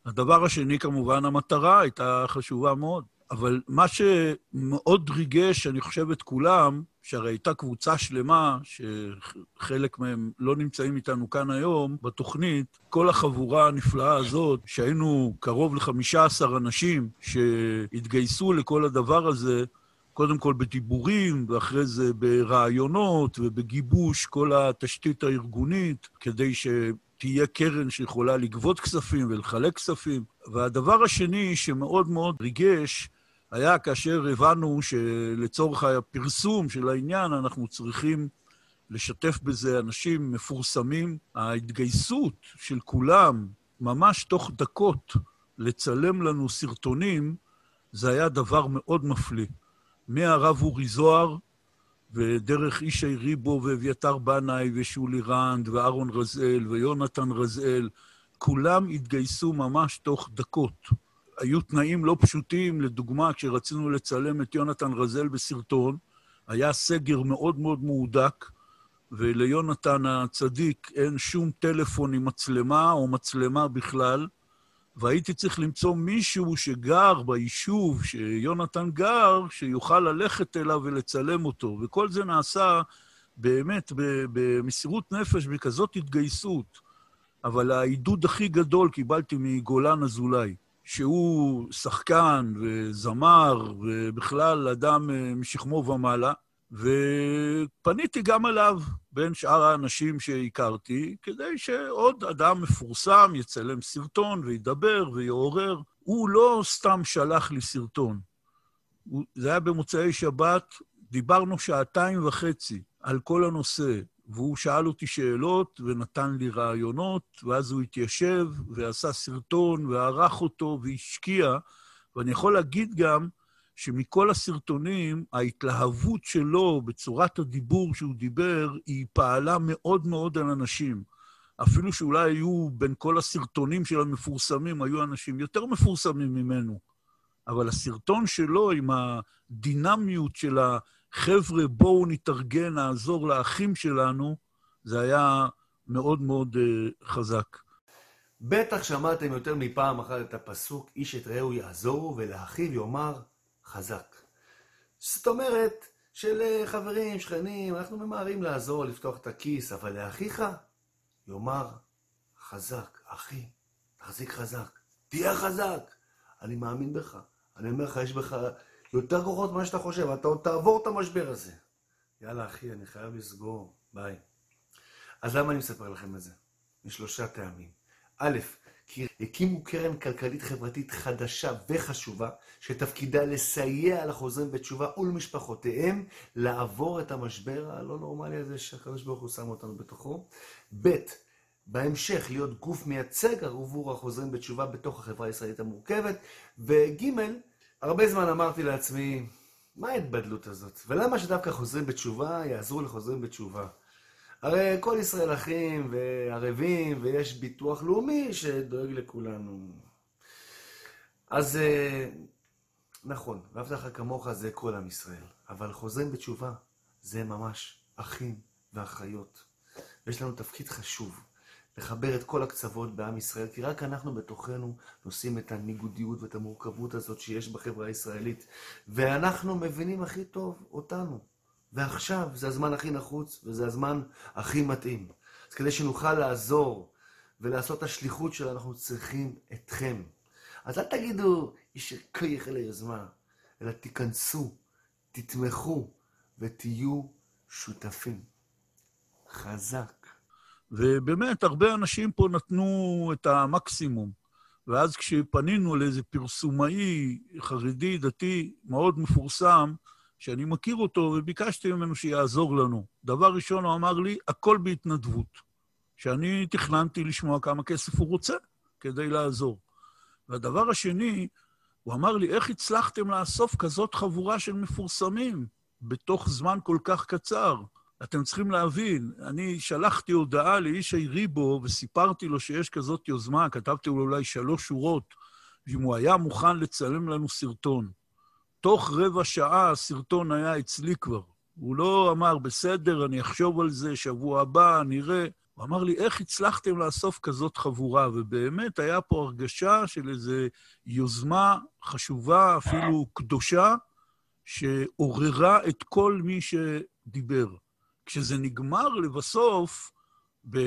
[SPEAKER 1] הדבר השני, כמובן, המטרה הייתה חשובה מאוד. אבל מה שמאוד ריגש, אני חושב, את כולם, שהרי הייתה קבוצה שלמה, שחלק מהם לא נמצאים איתנו כאן היום, בתוכנית, כל החבורה הנפלאה הזאת, שהיינו קרוב ל-15 אנשים שהתגייסו לכל הדבר הזה, קודם כל בדיבורים, ואחרי זה ברעיונות ובגיבוש כל התשתית הארגונית, כדי ש... תהיה קרן שיכולה לגבות כספים ולחלק כספים. והדבר השני שמאוד מאוד ריגש, היה כאשר הבנו שלצורך הפרסום של העניין אנחנו צריכים לשתף בזה אנשים מפורסמים. ההתגייסות של כולם, ממש תוך דקות, לצלם לנו סרטונים, זה היה דבר מאוד מפליא. מהרב אורי זוהר, ודרך ישי ריבו ואביתר בנאי ושולי רנד ואהרון רזאל ויונתן רזאל, כולם התגייסו ממש תוך דקות. היו תנאים לא פשוטים, לדוגמה, כשרצינו לצלם את יונתן רזל בסרטון, היה סגר מאוד מאוד מהודק, וליונתן הצדיק אין שום טלפון עם מצלמה או מצלמה בכלל, והייתי צריך למצוא מישהו שגר ביישוב שיונתן גר, שיוכל ללכת אליו ולצלם אותו. וכל זה נעשה באמת במסירות נפש, בכזאת התגייסות. אבל העידוד הכי גדול קיבלתי מגולן אזולאי, שהוא שחקן וזמר ובכלל אדם אה, משכמו ומעלה, ופניתי גם אליו, בין שאר האנשים שהכרתי, כדי שעוד אדם מפורסם יצלם סרטון וידבר ויעורר. הוא לא סתם שלח לי סרטון. זה היה במוצאי שבת, דיברנו שעתיים וחצי על כל הנושא, והוא שאל אותי שאלות ונתן לי רעיונות, ואז הוא התיישב ועשה סרטון וערך אותו והשקיע, ואני יכול להגיד גם שמכל הסרטונים, ההתלהבות שלו בצורת הדיבור שהוא דיבר, היא פעלה מאוד מאוד על אנשים. אפילו שאולי היו בין כל הסרטונים של המפורסמים, היו אנשים יותר מפורסמים ממנו. אבל הסרטון שלו עם הדינמיות של החבר'ה, בואו נתארגן, נעזור לאחים שלנו, זה היה מאוד מאוד uh, חזק.
[SPEAKER 14] בטח שמעתם יותר מפעם אחת את הפסוק, איש את רעהו יעזורו ולאחיו יאמר חזק. זאת אומרת שלחברים, שכנים, אנחנו ממהרים לעזור, לפתוח את הכיס, אבל לאחיך יאמר חזק, אחי, תחזיק חזק, תהיה חזק. אני מאמין בך. אני אומר לך, יש בך יותר כוחות ממה שאתה חושב, אתה עוד תעבור את המשבר הזה. יאללה, אחי, אני חייב לסגור, ביי. אז למה אני מספר לכם את זה? משלושה טעמים. א', כי הקימו קרן כלכלית חברתית חדשה וחשובה, שתפקידה לסייע לחוזרים בתשובה ולמשפחותיהם לעבור את המשבר הלא נורמלי הזה שהקדוש ברוך הוא שם אותנו בתוכו. ב', בהמשך להיות גוף מייצג עבור החוזרים בתשובה בתוך החברה הישראלית המורכבת. וג', הרבה זמן אמרתי לעצמי, מה ההתבדלות הזאת? ולמה שדווקא חוזרים בתשובה יעזרו לחוזרים בתשובה? הרי כל ישראל אחים וערבים, ויש ביטוח לאומי שדואג לכולנו. אז אה, נכון, ואהבת לך כמוך זה כל עם ישראל, אבל חוזרים בתשובה זה ממש אחים ואחיות. ויש לנו תפקיד חשוב, לחבר את כל הקצוות בעם ישראל, כי רק אנחנו בתוכנו נושאים את הניגודיות ואת המורכבות הזאת שיש בחברה הישראלית, ואנחנו מבינים הכי טוב אותנו. ועכשיו זה הזמן הכי נחוץ, וזה הזמן הכי מתאים. אז כדי שנוכל לעזור ולעשות את השליחות שלנו, אנחנו צריכים אתכם. אז אל תגידו, איש כוח אל היוזמה, אלא תיכנסו, תתמכו ותהיו שותפים. חזק.
[SPEAKER 1] ובאמת, הרבה אנשים פה נתנו את המקסימום. ואז כשפנינו לאיזה פרסומאי חרדי, דתי, מאוד מפורסם, שאני מכיר אותו, וביקשתי ממנו שיעזור לנו. דבר ראשון, הוא אמר לי, הכל בהתנדבות. שאני תכננתי לשמוע כמה כסף הוא רוצה כדי לעזור. והדבר השני, הוא אמר לי, איך הצלחתם לאסוף כזאת חבורה של מפורסמים בתוך זמן כל כך קצר? אתם צריכים להבין, אני שלחתי הודעה לאישי ריבו וסיפרתי לו שיש כזאת יוזמה, כתבתי לו אולי שלוש שורות, ואם הוא היה מוכן לצלם לנו סרטון. תוך רבע שעה הסרטון היה אצלי כבר. הוא לא אמר, בסדר, אני אחשוב על זה, שבוע הבא, נראה. הוא אמר לי, איך הצלחתם לאסוף כזאת חבורה? ובאמת היה פה הרגשה של איזו יוזמה חשובה, אפילו קדושה, שעוררה את כל מי שדיבר. כשזה נגמר לבסוף, ב,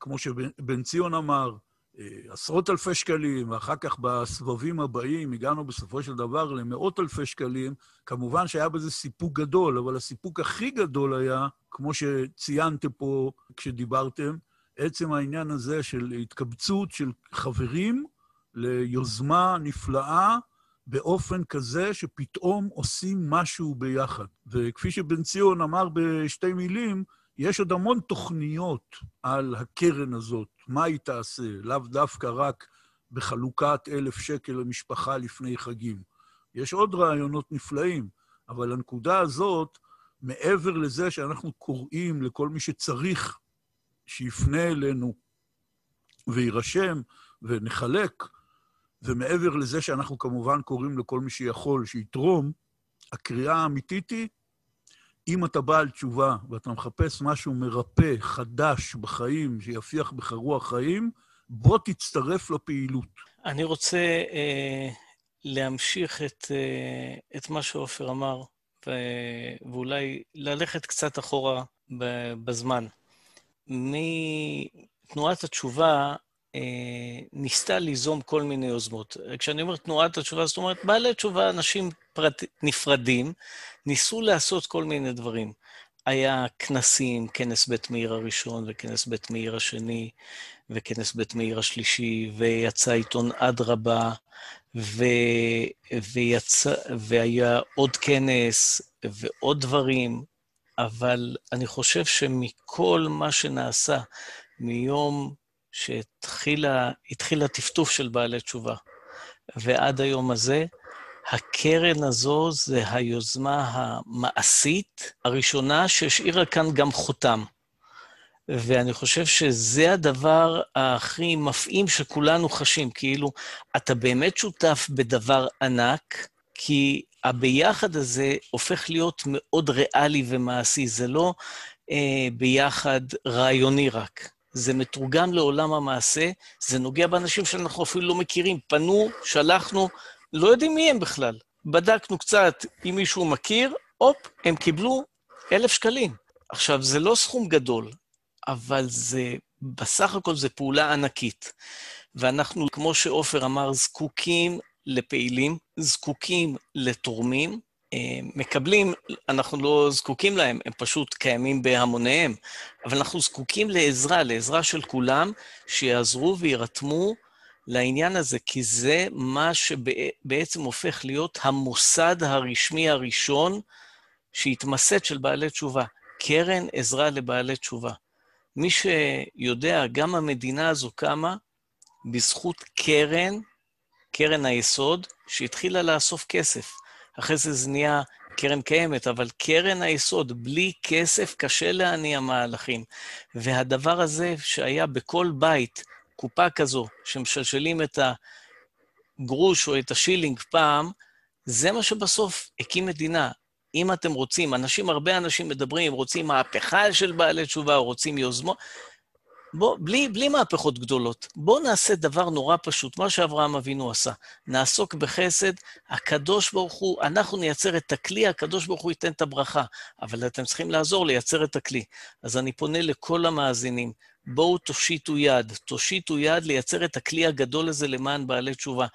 [SPEAKER 1] כמו שבן ציון אמר, אה, עשרות אלפי שקלים, ואחר כך בסבבים הבאים הגענו בסופו של דבר למאות אלפי שקלים. כמובן שהיה בזה סיפוק גדול, אבל הסיפוק הכי גדול היה, כמו שציינתם פה כשדיברתם, עצם העניין הזה של התקבצות של חברים ליוזמה נפלאה באופן כזה שפתאום עושים משהו ביחד. וכפי שבן ציון אמר בשתי מילים, יש עוד המון תוכניות על הקרן הזאת, מה היא תעשה, לאו דווקא רק בחלוקת אלף שקל למשפחה לפני חגים. יש עוד רעיונות נפלאים, אבל הנקודה הזאת, מעבר לזה שאנחנו קוראים לכל מי שצריך שיפנה אלינו ויירשם ונחלק, ומעבר לזה שאנחנו כמובן קוראים לכל מי שיכול שיתרום, הקריאה האמיתית היא אם אתה בעל תשובה ואתה מחפש משהו מרפא, חדש בחיים, שיפיח בך רוח חיים, בוא תצטרף לפעילות.
[SPEAKER 13] אני רוצה אה, להמשיך את, אה, את מה שעופר אמר, ו, ואולי ללכת קצת אחורה בזמן. מתנועת התשובה ניסתה ליזום כל מיני יוזמות. כשאני אומר תנועת התשובה, זאת אומרת, בעלי תשובה, אנשים פרט, נפרדים, ניסו לעשות כל מיני דברים. היה כנסים, כנס בית מאיר הראשון וכנס בית מאיר השני וכנס בית מאיר השלישי, ויצא עיתון אדרבה, ו... ויצא... והיה עוד כנס ועוד דברים, אבל אני חושב שמכל מה שנעשה מיום שהתחיל הטפטוף של בעלי תשובה ועד היום הזה, הקרן הזו זה היוזמה המעשית הראשונה שהשאירה כאן גם חותם. ואני חושב שזה הדבר הכי מפעים שכולנו חשים, כאילו, אתה באמת שותף בדבר ענק, כי הביחד הזה הופך להיות מאוד ריאלי ומעשי, זה לא אה, ביחד רעיוני רק. זה מתורגם לעולם המעשה, זה נוגע באנשים שאנחנו אפילו לא מכירים. פנו, שלחנו, לא יודעים מי הם בכלל. בדקנו קצת אם מישהו מכיר, הופ, הם קיבלו אלף שקלים. עכשיו, זה לא סכום גדול, אבל זה, בסך הכל זו פעולה ענקית. ואנחנו, כמו שעופר אמר, זקוקים לפעילים, זקוקים לתורמים, מקבלים, אנחנו לא זקוקים להם, הם פשוט קיימים בהמוניהם, אבל אנחנו זקוקים לעזרה, לעזרה של כולם, שיעזרו ויירתמו לעניין הזה, כי זה מה שבעצם הופך להיות המוסד הרשמי הראשון שהתמסד של בעלי תשובה, קרן עזרה לבעלי תשובה. מי שיודע, גם המדינה הזו קמה בזכות קרן, קרן היסוד, שהתחילה לאסוף כסף. אחרי זה זה נהיה קרן קיימת, אבל קרן היסוד, בלי כסף קשה להניע מהלכים. והדבר הזה שהיה בכל בית, קופה כזו, שמשלשלים את הגרוש או את השילינג פעם, זה מה שבסוף הקים מדינה. אם אתם רוצים, אנשים, הרבה אנשים מדברים, רוצים מהפכה של בעלי תשובה, או רוצים יוזמות, בוא, בלי, בלי מהפכות גדולות, בואו נעשה דבר נורא פשוט, מה שאברהם אבינו עשה. נעסוק בחסד, הקדוש ברוך הוא, אנחנו נייצר את הכלי, הקדוש ברוך הוא ייתן את הברכה, אבל אתם צריכים לעזור לייצר את הכלי. אז אני פונה לכל המאזינים, בואו תושיטו יד, תושיטו יד לייצר את הכלי הגדול הזה למען בעלי תשובה.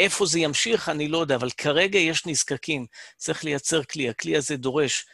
[SPEAKER 13] איפה זה ימשיך, אני לא יודע, אבל כרגע יש נזקקים. צריך לייצר כלי. הכלי הזה דורש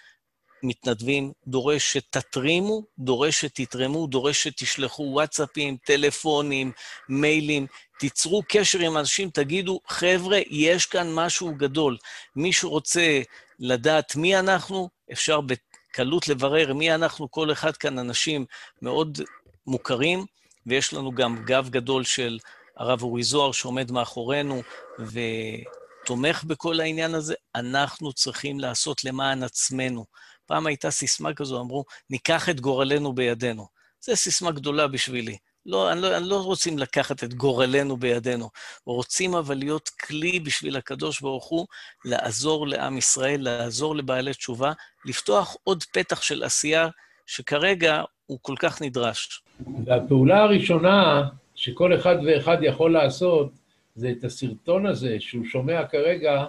[SPEAKER 13] מתנדבים, דורש שתתרימו, דורש שתתרמו, דורש שתשלחו וואטסאפים, טלפונים, מיילים, תיצרו קשר עם אנשים, תגידו, חבר'ה, יש כאן משהו גדול. מי שרוצה לדעת מי אנחנו, אפשר בקלות לברר מי אנחנו, כל אחד כאן אנשים מאוד מוכרים, ויש לנו גם גב גדול של הרב אורי זוהר שעומד מאחורינו ותומך בכל העניין הזה. אנחנו צריכים לעשות למען עצמנו. פעם הייתה סיסמה כזו, אמרו, ניקח את גורלנו בידינו. זו סיסמה גדולה בשבילי. לא, אני לא, אני לא רוצים לקחת את גורלנו בידינו, רוצים אבל להיות כלי בשביל הקדוש ברוך הוא, לעזור לעם ישראל, לעזור לבעלי תשובה, לפתוח עוד פתח של עשייה שכרגע הוא כל כך נדרש.
[SPEAKER 9] והפעולה הראשונה שכל אחד ואחד יכול לעשות, זה את הסרטון הזה שהוא שומע כרגע,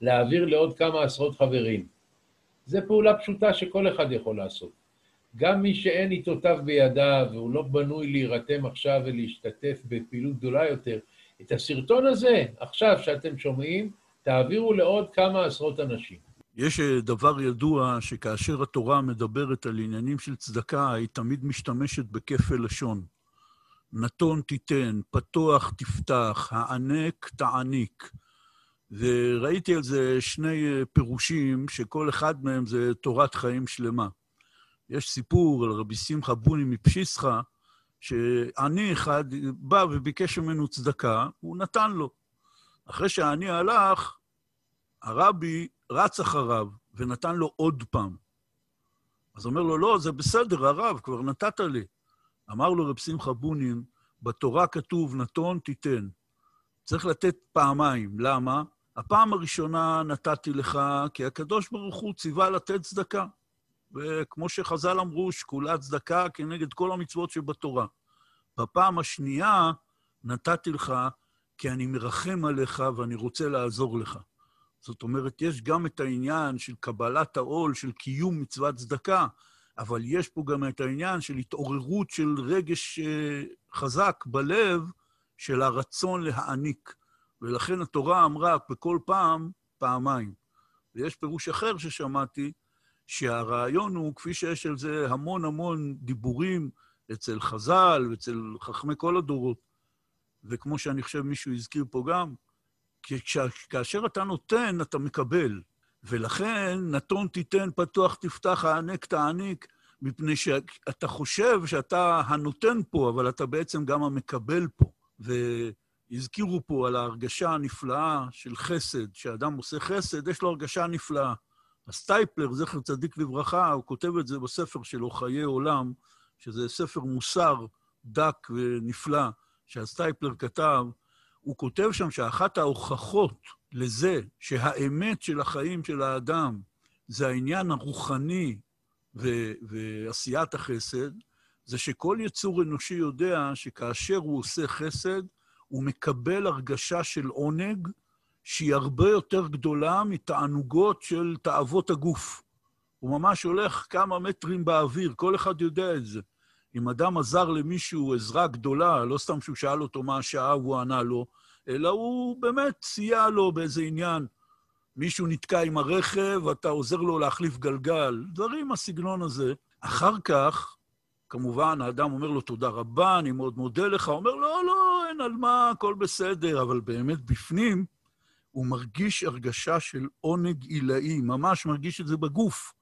[SPEAKER 9] להעביר לעוד כמה עשרות חברים. זו פעולה פשוטה שכל אחד יכול לעשות. גם מי שאין עיתותיו בידיו והוא לא בנוי להירתם עכשיו ולהשתתף בפעילות גדולה יותר, את הסרטון הזה, עכשיו שאתם שומעים, תעבירו לעוד כמה עשרות אנשים.
[SPEAKER 1] יש אה, דבר ידוע שכאשר התורה מדברת על עניינים של צדקה, היא תמיד משתמשת בכפל לשון. נתון תיתן, פתוח תפתח, הענק תעניק. וראיתי על זה שני אה, פירושים, שכל אחד מהם זה תורת חיים שלמה. יש סיפור על רבי שמחה בוני מפשיסחה, שעני אחד בא וביקש ממנו צדקה, הוא נתן לו. אחרי שהעני הלך, הרבי רץ אחריו ונתן לו עוד פעם. אז אומר לו, לא, זה בסדר, הרב, כבר נתת לי. אמר לו רב שמחה בונין, בתורה כתוב, נתון תיתן. צריך לתת פעמיים. למה? הפעם הראשונה נתתי לך, כי הקדוש ברוך הוא ציווה לתת צדקה. וכמו שחז"ל אמרו, שקולה צדקה כנגד כל המצוות שבתורה. בפעם השנייה נתתי לך, כי אני מרחם עליך ואני רוצה לעזור לך. זאת אומרת, יש גם את העניין של קבלת העול, של קיום מצוות צדקה, אבל יש פה גם את העניין של התעוררות של רגש אה, חזק בלב, של הרצון להעניק. ולכן התורה אמרה בכל פעם, פעמיים. ויש פירוש אחר ששמעתי, שהרעיון הוא, כפי שיש על זה המון המון דיבורים אצל חז"ל ואצל חכמי כל הדורות, וכמו שאני חושב מישהו הזכיר פה גם, כאשר אתה נותן, אתה מקבל. ולכן, נתון תיתן, פתוח תפתח, הענק תעניק, מפני שאתה חושב שאתה הנותן פה, אבל אתה בעצם גם המקבל פה. והזכירו פה על ההרגשה הנפלאה של חסד, שאדם עושה חסד, יש לו הרגשה נפלאה. הסטייפלר, זכר צדיק לברכה, הוא כותב את זה בספר שלו, חיי עולם, שזה ספר מוסר דק ונפלא, שהסטייפלר כתב, הוא כותב שם שאחת ההוכחות לזה שהאמת של החיים של האדם זה העניין הרוחני ו- ועשיית החסד, זה שכל יצור אנושי יודע שכאשר הוא עושה חסד, הוא מקבל הרגשה של עונג שהיא הרבה יותר גדולה מתענוגות של תאוות הגוף. הוא ממש הולך כמה מטרים באוויר, כל אחד יודע את זה. אם אדם עזר למישהו עזרה גדולה, לא סתם שהוא שאל אותו מה השעה והוא ענה לו, אלא הוא באמת סייע לו באיזה עניין. מישהו נתקע עם הרכב, אתה עוזר לו להחליף גלגל, דברים מהסגנון הזה. אחר כך, כמובן, האדם אומר לו, תודה רבה, אני מאוד מודה לך. הוא אומר, לא, לא, אין על מה, הכל בסדר, אבל באמת בפנים הוא מרגיש הרגשה של עונג עילאי, ממש מרגיש את זה בגוף.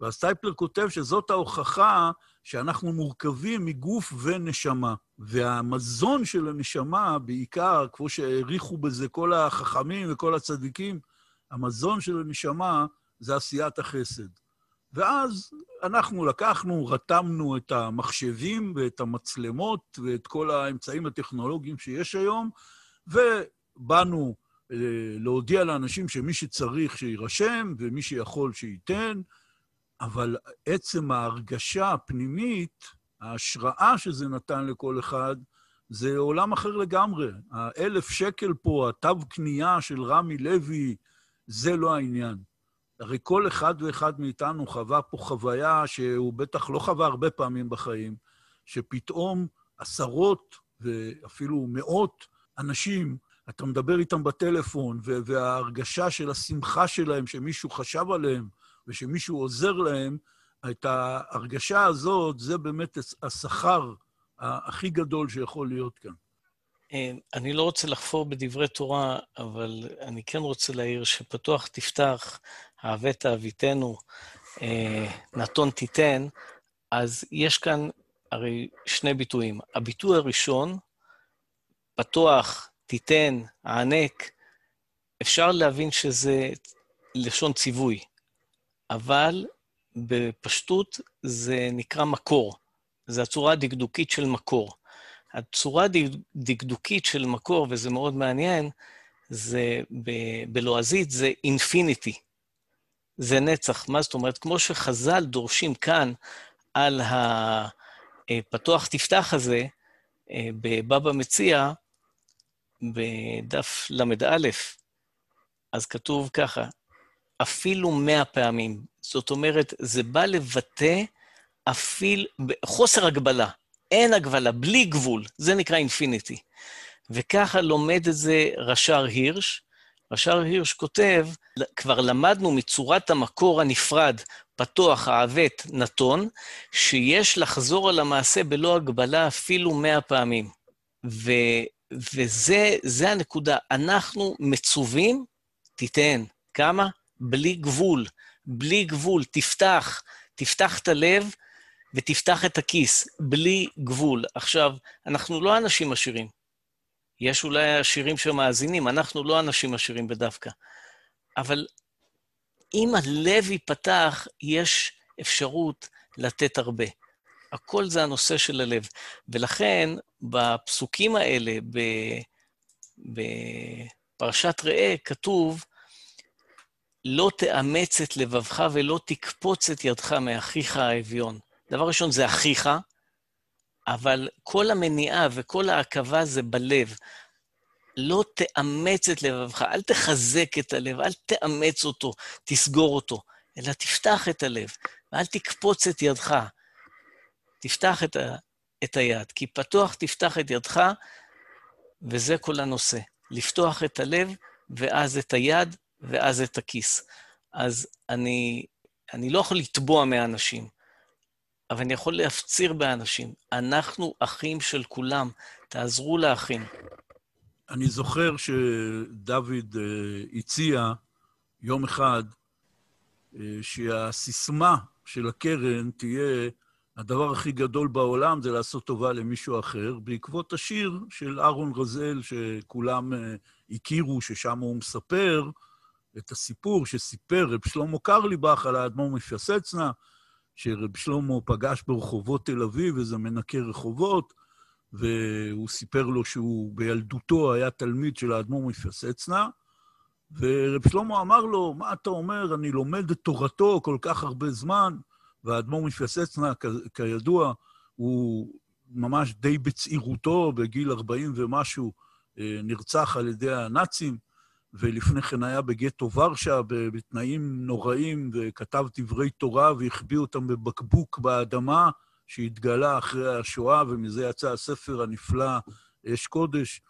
[SPEAKER 1] והסטייפלר כותב שזאת ההוכחה שאנחנו מורכבים מגוף ונשמה. והמזון של הנשמה, בעיקר, כמו שהעריכו בזה כל החכמים וכל הצדיקים, המזון של הנשמה זה עשיית החסד. ואז אנחנו לקחנו, רתמנו את המחשבים ואת המצלמות ואת כל האמצעים הטכנולוגיים שיש היום, ובאנו אה, להודיע לאנשים שמי שצריך שיירשם ומי שיכול שייתן, אבל עצם ההרגשה הפנימית, ההשראה שזה נתן לכל אחד, זה עולם אחר לגמרי. האלף שקל פה, התו קנייה של רמי לוי, זה לא העניין. הרי כל אחד ואחד מאיתנו חווה פה חוויה שהוא בטח לא חווה הרבה פעמים בחיים, שפתאום עשרות ואפילו מאות אנשים, אתה מדבר איתם בטלפון, וההרגשה של השמחה שלהם, שמישהו חשב עליהם, ושמישהו עוזר להם, את ההרגשה הזאת, זה באמת השכר הכי גדול שיכול להיות כאן.
[SPEAKER 13] אה, אני לא רוצה לחפור בדברי תורה, אבל אני כן רוצה להעיר שפתוח תפתח, אהבת אהביתנו, אה, נתון תיתן, אז יש כאן הרי שני ביטויים. הביטוי הראשון, פתוח, תיתן, הענק, אפשר להבין שזה לשון ציווי. אבל בפשטות זה נקרא מקור. זה הצורה הדקדוקית של מקור. הצורה הדקדוקית של מקור, וזה מאוד מעניין, זה ב- בלועזית זה אינפיניטי. זה נצח. מה זאת אומרת? כמו שחז"ל דורשים כאן על הפתוח תפתח הזה, אה, בבבא מציע, בדף ל"א, אז כתוב ככה, אפילו מאה פעמים. זאת אומרת, זה בא לבטא אפילו, חוסר הגבלה. אין הגבלה, בלי גבול. זה נקרא אינפיניטי. וככה לומד את זה רש"ר הירש. רש"ר הירש כותב, כבר למדנו מצורת המקור הנפרד, פתוח, העוות, נתון, שיש לחזור על המעשה בלא הגבלה אפילו מאה פעמים. ו, וזה הנקודה. אנחנו מצווים, תיתן. כמה? בלי גבול, בלי גבול. תפתח, תפתח את הלב ותפתח את הכיס, בלי גבול. עכשיו, אנחנו לא אנשים עשירים. יש אולי עשירים שמאזינים, אנחנו לא אנשים עשירים בדווקא. אבל אם הלב ייפתח, יש אפשרות לתת הרבה. הכל זה הנושא של הלב. ולכן, בפסוקים האלה, בפרשת ראה, כתוב, לא תאמץ את לבבך ולא תקפוץ את ידך מאחיך האביון. דבר ראשון, זה אחיך, אבל כל המניעה וכל העכבה זה בלב. לא תאמץ את לבבך, אל תחזק את הלב, אל תאמץ אותו, תסגור אותו, אלא תפתח את הלב, ואל תקפוץ את ידך. תפתח את, ה, את היד, כי פתוח תפתח את ידך, וזה כל הנושא. לפתוח את הלב, ואז את היד, ואז את הכיס. אז אני, אני לא יכול לתבוע מהאנשים, אבל אני יכול להפציר באנשים. אנחנו אחים של כולם, תעזרו לאחים.
[SPEAKER 1] אני זוכר שדוד אה, הציע יום אחד אה, שהסיסמה של הקרן תהיה הדבר הכי גדול בעולם זה לעשות טובה למישהו אחר, בעקבות השיר של אהרון רזאל שכולם אה, הכירו, ששם הוא מספר את הסיפור שסיפר רב שלמה קרליבך על האדמו"ר מפיאסצנה, שרב שלמה פגש ברחובות תל אביב, איזה מנקה רחובות, והוא סיפר לו שהוא בילדותו היה תלמיד של האדמו"ר מפיאסצנה, ורב שלמה אמר לו, מה אתה אומר, אני לומד את תורתו כל כך הרבה זמן, והאדמו"ר מפיאסצנה, כידוע, הוא ממש די בצעירותו, בגיל 40 ומשהו, אה, נרצח על ידי הנאצים, ולפני כן היה בגטו ורשה בתנאים נוראים, וכתב דברי תורה והחביא אותם בבקבוק באדמה, שהתגלה אחרי השואה, ומזה יצא הספר הנפלא, אש קודש,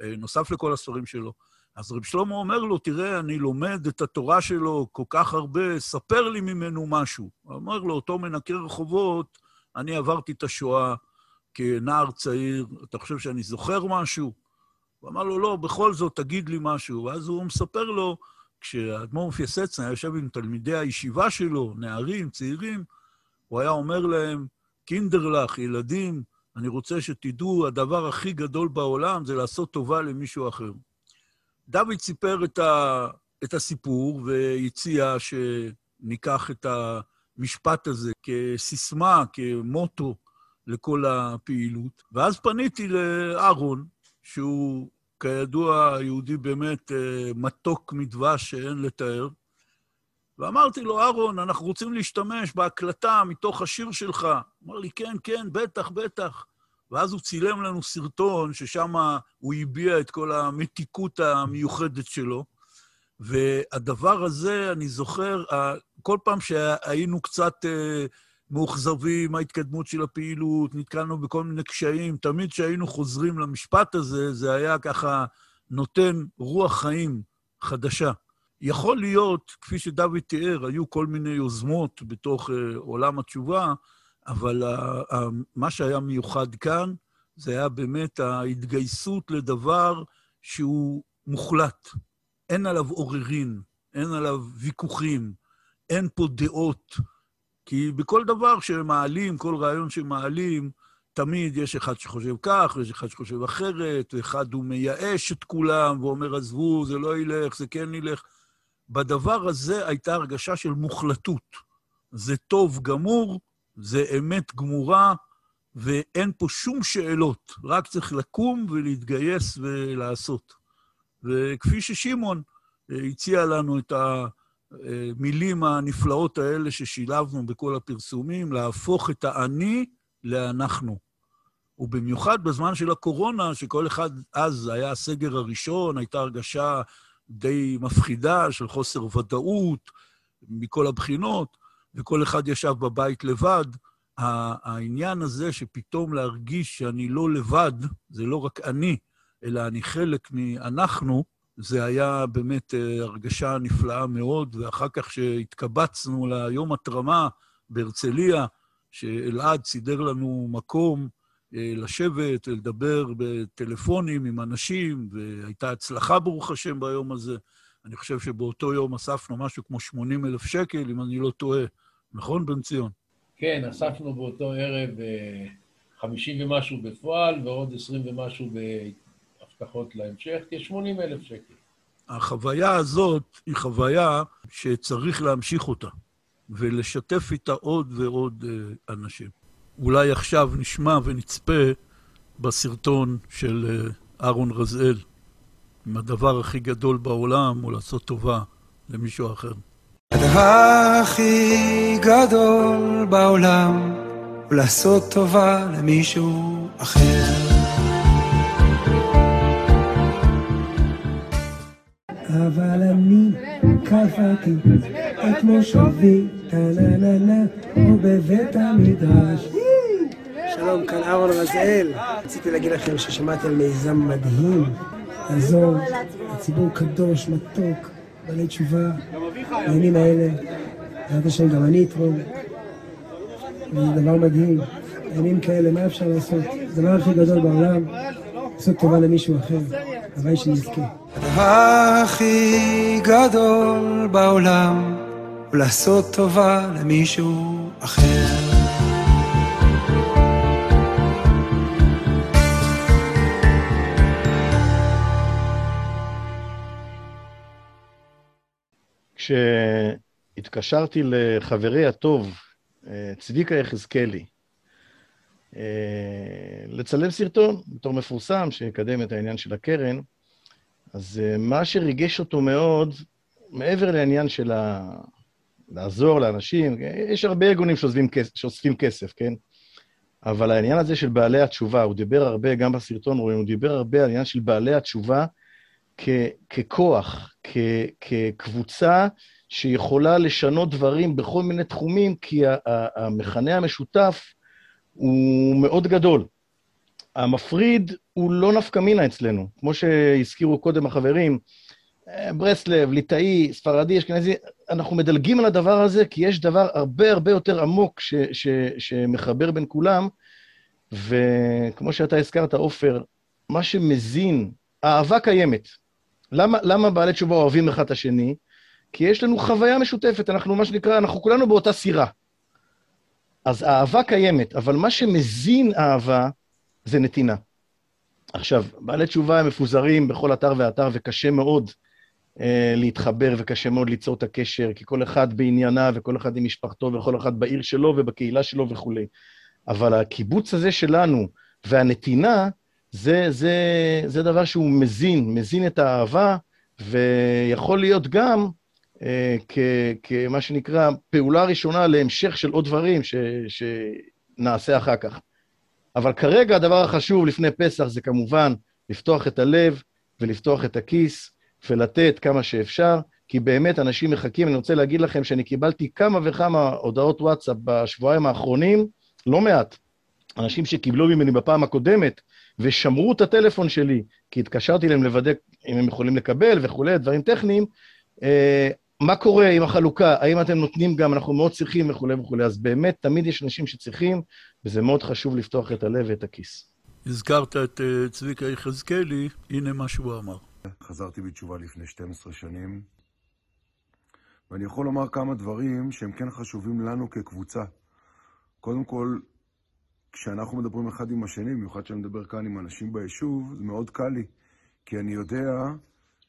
[SPEAKER 1] אה, נוסף לכל הספרים שלו. אז רב שלמה אומר לו, תראה, אני לומד את התורה שלו כל כך הרבה, ספר לי ממנו משהו. אומר לו, אותו מנקה רחובות, אני עברתי את השואה כנער צעיר, אתה חושב שאני זוכר משהו? הוא אמר לו, לא, בכל זאת, תגיד לי משהו. ואז הוא מספר לו, כשהאדמו"ר מפיאסצנה יושב עם תלמידי הישיבה שלו, נערים, צעירים, הוא היה אומר להם, קינדרלך, ילדים, אני רוצה שתדעו, הדבר הכי גדול בעולם זה לעשות טובה למישהו אחר. דוד סיפר את, ה, את הסיפור והציע שניקח את המשפט הזה כסיסמה, כמוטו לכל הפעילות. ואז פניתי לאהרון, שהוא כידוע יהודי באמת אה, מתוק מדבש שאין לתאר, ואמרתי לו, אהרון, אנחנו רוצים להשתמש בהקלטה מתוך השיר שלך. אמר לי, כן, כן, בטח, בטח. ואז הוא צילם לנו סרטון ששם הוא הביע את כל המתיקות המיוחדת שלו. והדבר הזה, אני זוכר, כל פעם שהיינו קצת אה, מאוכזבים מההתקדמות של הפעילות, נתקלנו בכל מיני קשיים, תמיד כשהיינו חוזרים למשפט הזה, זה היה ככה נותן רוח חיים חדשה. יכול להיות, כפי שדוד תיאר, היו כל מיני יוזמות בתוך uh, עולם התשובה, אבל uh, uh, מה שהיה מיוחד כאן, זה היה באמת ההתגייסות לדבר שהוא מוחלט. אין עליו עוררין, אין עליו ויכוחים, אין פה דעות. כי בכל דבר שמעלים, כל רעיון שמעלים, תמיד יש אחד שחושב כך, ויש אחד שחושב אחרת, ואחד הוא מייאש את כולם ואומר, עזבו, זה לא ילך, זה כן ילך. בדבר הזה הייתה הרגשה של מוחלטות. זה טוב גמור, זה אמת גמורה, ואין פה שום שאלות, רק צריך לקום ולהתגייס ולעשות. וכפי ששמעון הציע לנו את המילים הנפלאות האלה ששילבנו בכל הפרסומים, להפוך את האני לאנחנו. ובמיוחד בזמן של הקורונה, שכל אחד אז היה הסגר הראשון, הייתה הרגשה די מפחידה של חוסר ודאות מכל הבחינות, וכל אחד ישב בבית לבד. העניין הזה שפתאום להרגיש שאני לא לבד, זה לא רק אני, אלא אני חלק מאנחנו, זה היה באמת אה, הרגשה נפלאה מאוד, ואחר כך שהתקבצנו ליום התרמה בהרצליה, שאלעד סידר לנו מקום אה, לשבת ולדבר בטלפונים עם אנשים, והייתה הצלחה, ברוך השם, ביום הזה. אני חושב שבאותו יום אספנו משהו כמו 80 אלף שקל, אם אני לא טועה. נכון, בן ציון?
[SPEAKER 9] כן, אספנו באותו ערב 50 אה, ומשהו בפועל, ועוד 20 ומשהו בהבטחות להמשך, כ-80 אלף שקל.
[SPEAKER 1] החוויה הזאת היא חוויה שצריך להמשיך אותה, ולשתף איתה עוד ועוד אה, אנשים. אולי עכשיו נשמע ונצפה בסרטון של אה, אהרון רזאל, אם הדבר הכי גדול בעולם הוא לעשות טובה למישהו אחר.
[SPEAKER 2] הדבר הכי גדול בעולם הוא לעשות טובה למישהו אחר. אבל אני קפאתי את מושבי, טה-נה-נה-נה, ובבית המדרש. שלום, כאן אהרון רזאל. רציתי להגיד לכם ששמעתי על מיזם מדהים, לעזור לציבור קדוש, מתוק, בעלי תשובה, בימים האלה. בעזרת השם גם אני אתרום. זה דבר מדהים. ימים כאלה, מה אפשר לעשות? זה הדבר הכי גדול בעולם, לעשות טובה למישהו אחר. הלוואי שנזכה.
[SPEAKER 15] הדבר הכי גדול בעולם הוא לעשות טובה למישהו אחר.
[SPEAKER 12] כשהתקשרתי לחברי הטוב, צביקה יחזקאלי, לצלם סרטון בתור מפורסם שיקדם את העניין של הקרן, אז מה שריגש אותו מאוד, מעבר לעניין של ה... לעזור לאנשים, יש הרבה ארגונים שאוספים כסף, כן? אבל העניין הזה של בעלי התשובה, הוא דיבר הרבה, גם בסרטון רואים, הוא דיבר הרבה על העניין של בעלי התשובה כ- ככוח, כ- כקבוצה שיכולה לשנות דברים בכל מיני תחומים, כי המכנה המשותף הוא מאוד גדול. המפריד הוא לא נפקא מינה אצלנו, כמו שהזכירו קודם החברים, ברסלב, ליטאי, ספרדי, אשכנזי, אנחנו מדלגים על הדבר הזה, כי יש דבר הרבה הרבה יותר עמוק ש, ש, שמחבר בין כולם, וכמו שאתה הזכרת, עופר, מה שמזין, האהבה קיימת. למה, למה בעלי תשובה אוהבים אחד את השני? כי יש לנו חוויה משותפת, אנחנו מה שנקרא, אנחנו כולנו באותה סירה. אז האהבה קיימת, אבל מה שמזין אהבה זה נתינה. עכשיו, בעלי תשובה הם מפוזרים בכל אתר ואתר, וקשה מאוד אה, להתחבר, וקשה מאוד ליצור את הקשר, כי כל אחד בעניינה, וכל אחד עם משפחתו, וכל אחד בעיר שלו ובקהילה שלו וכולי. אבל הקיבוץ הזה שלנו, והנתינה, זה, זה, זה דבר שהוא מזין, מזין את האהבה, ויכול להיות גם אה, כמה שנקרא פעולה ראשונה להמשך של עוד דברים ש, שנעשה אחר כך. אבל כרגע הדבר החשוב לפני פסח זה כמובן לפתוח את הלב ולפתוח את הכיס ולתת כמה שאפשר, כי באמת אנשים מחכים. אני רוצה להגיד לכם שאני קיבלתי כמה וכמה הודעות וואטסאפ בשבועיים האחרונים, לא מעט. אנשים שקיבלו ממני בפעם הקודמת ושמרו את הטלפון שלי, כי התקשרתי אליהם לוודא אם הם יכולים לקבל וכולי, דברים טכניים. אה, מה קורה עם החלוקה? האם אתם נותנים גם, אנחנו מאוד צריכים וכולי וכולי. אז באמת, תמיד יש אנשים שצריכים, וזה מאוד חשוב לפתוח את הלב ואת הכיס.
[SPEAKER 1] הזכרת את uh, צביקה יחזקאלי, הנה מה שהוא אמר.
[SPEAKER 16] חזרתי בתשובה לפני 12 שנים, ואני יכול לומר כמה דברים שהם כן חשובים לנו כקבוצה. קודם כל, כשאנחנו מדברים אחד עם השני, במיוחד כשאני מדבר כאן עם אנשים ביישוב, זה מאוד קל לי, כי אני יודע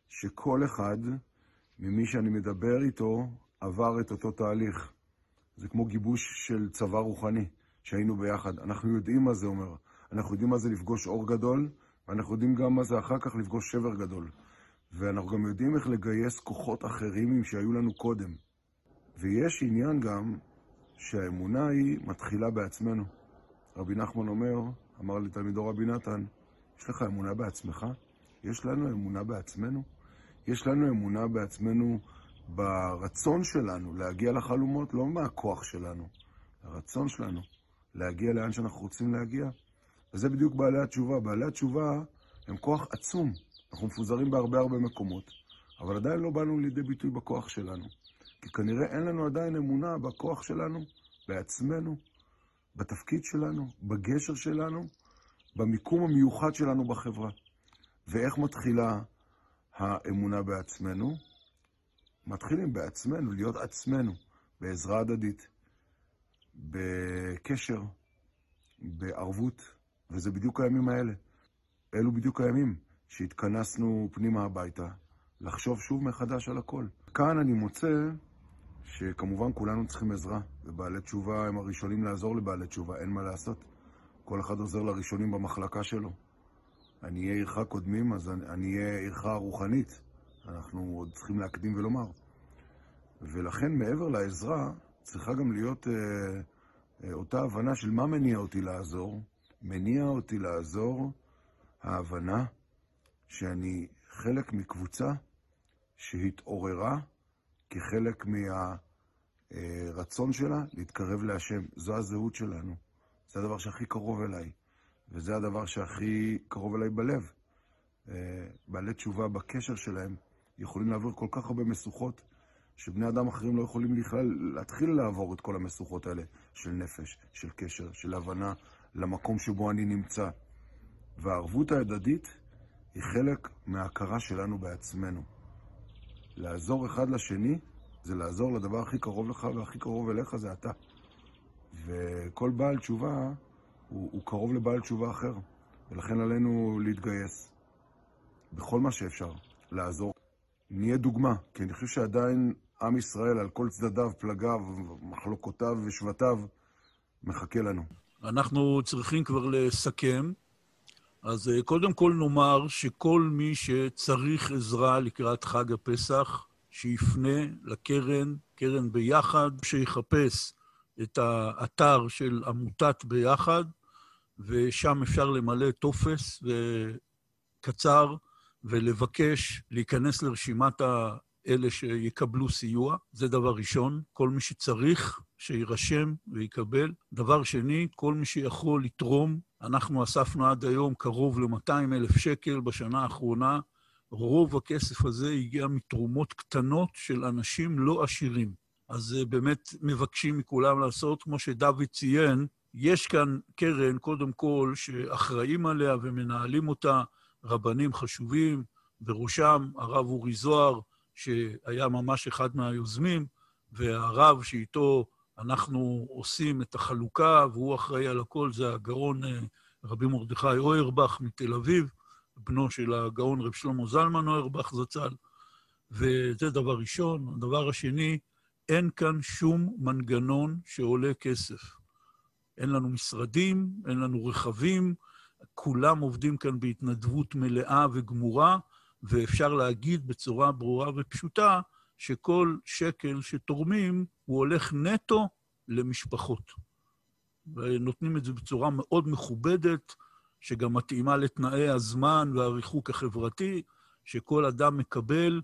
[SPEAKER 16] שכל אחד ממי שאני מדבר איתו עבר את אותו תהליך. זה כמו גיבוש של צבא רוחני, שהיינו ביחד. אנחנו יודעים מה זה אומר. אנחנו יודעים מה זה לפגוש אור גדול, ואנחנו יודעים גם מה זה אחר כך לפגוש שבר גדול. ואנחנו גם יודעים איך לגייס כוחות אחרים שהיו לנו קודם. ויש עניין גם שהאמונה היא מתחילה בעצמנו. רבי נחמן אומר, אמר לתלמידו רבי נתן, יש לך אמונה בעצמך? יש לנו אמונה בעצמנו? יש לנו אמונה בעצמנו ברצון שלנו להגיע לחלומות, לא מהכוח שלנו, הרצון שלנו להגיע לאן שאנחנו רוצים להגיע. וזה בדיוק בעלי התשובה. בעלי התשובה הם כוח עצום. אנחנו מפוזרים בהרבה הרבה מקומות, אבל עדיין לא באנו לידי ביטוי בכוח שלנו. כי כנראה אין לנו עדיין אמונה בכוח שלנו, בעצמנו, בתפקיד שלנו, בגשר שלנו, במיקום המיוחד שלנו בחברה. ואיך מתחילה האמונה בעצמנו? מתחילים בעצמנו, להיות עצמנו, בעזרה הדדית, בקשר, בערבות, וזה בדיוק הימים האלה. אלו בדיוק הימים שהתכנסנו פנימה הביתה, לחשוב שוב מחדש על הכל. כאן אני מוצא שכמובן כולנו צריכים עזרה, ובעלי תשובה הם הראשונים לעזור לבעלי תשובה, אין מה לעשות. כל אחד עוזר לראשונים במחלקה שלו. אני אהיה עירך קודמים, אז אני אהיה עירך רוחנית. אנחנו עוד צריכים להקדים ולומר. ולכן, מעבר לעזרה, צריכה גם להיות אה, אותה הבנה של מה מניע אותי לעזור. מניע אותי לעזור ההבנה שאני חלק מקבוצה שהתעוררה כחלק מהרצון שלה להתקרב להשם. זו הזהות שלנו. זה הדבר שהכי קרוב אליי, וזה הדבר שהכי קרוב אליי בלב. אה, בעלי תשובה בקשר שלהם יכולים לעבור כל כך הרבה משוכות, שבני אדם אחרים לא יכולים בכלל להתחיל לעבור את כל המשוכות האלה של נפש, של קשר, של הבנה למקום שבו אני נמצא. והערבות ההדדית היא חלק מההכרה שלנו בעצמנו. לעזור אחד לשני זה לעזור לדבר הכי קרוב לך והכי קרוב אליך זה אתה. וכל בעל תשובה הוא, הוא קרוב לבעל תשובה אחר, ולכן עלינו להתגייס בכל מה שאפשר, לעזור. נהיה דוגמה, כי אני חושב שעדיין עם ישראל על כל צדדיו, פלגיו, מחלוקותיו ושבטיו מחכה לנו.
[SPEAKER 1] אנחנו צריכים כבר לסכם. אז אה, קודם כל נאמר שכל מי שצריך עזרה לקראת חג הפסח, שיפנה לקרן, קרן ביחד, שיחפש את האתר של עמותת ביחד, ושם אפשר למלא טופס קצר ולבקש להיכנס לרשימת אלה שיקבלו סיוע. זה דבר ראשון. כל מי שצריך, שיירשם ויקבל. דבר שני, כל מי שיכול לתרום. אנחנו אספנו עד היום קרוב ל-200 אלף שקל בשנה האחרונה. רוב הכסף הזה הגיע מתרומות קטנות של אנשים לא עשירים. אז אה, באמת מבקשים מכולם לעשות, כמו שדוד ציין, יש כאן קרן, קודם כל, שאחראים עליה ומנהלים אותה רבנים חשובים, בראשם הרב אורי זוהר, שהיה ממש אחד מהיוזמים, והרב שאיתו אנחנו עושים את החלוקה, והוא אחראי על הכל, זה הגאון אה, רבי מרדכי אוירבך מתל אביב, בנו של הגאון רב שלמה זלמן אוירבך זצ"ל, וזה דבר ראשון. הדבר השני, אין כאן שום מנגנון שעולה כסף. אין לנו משרדים, אין לנו רכבים, כולם עובדים כאן בהתנדבות מלאה וגמורה, ואפשר להגיד בצורה ברורה ופשוטה שכל שקל שתורמים הוא הולך נטו למשפחות. ונותנים את זה בצורה מאוד מכובדת, שגם מתאימה לתנאי הזמן והריחוק החברתי, שכל אדם מקבל,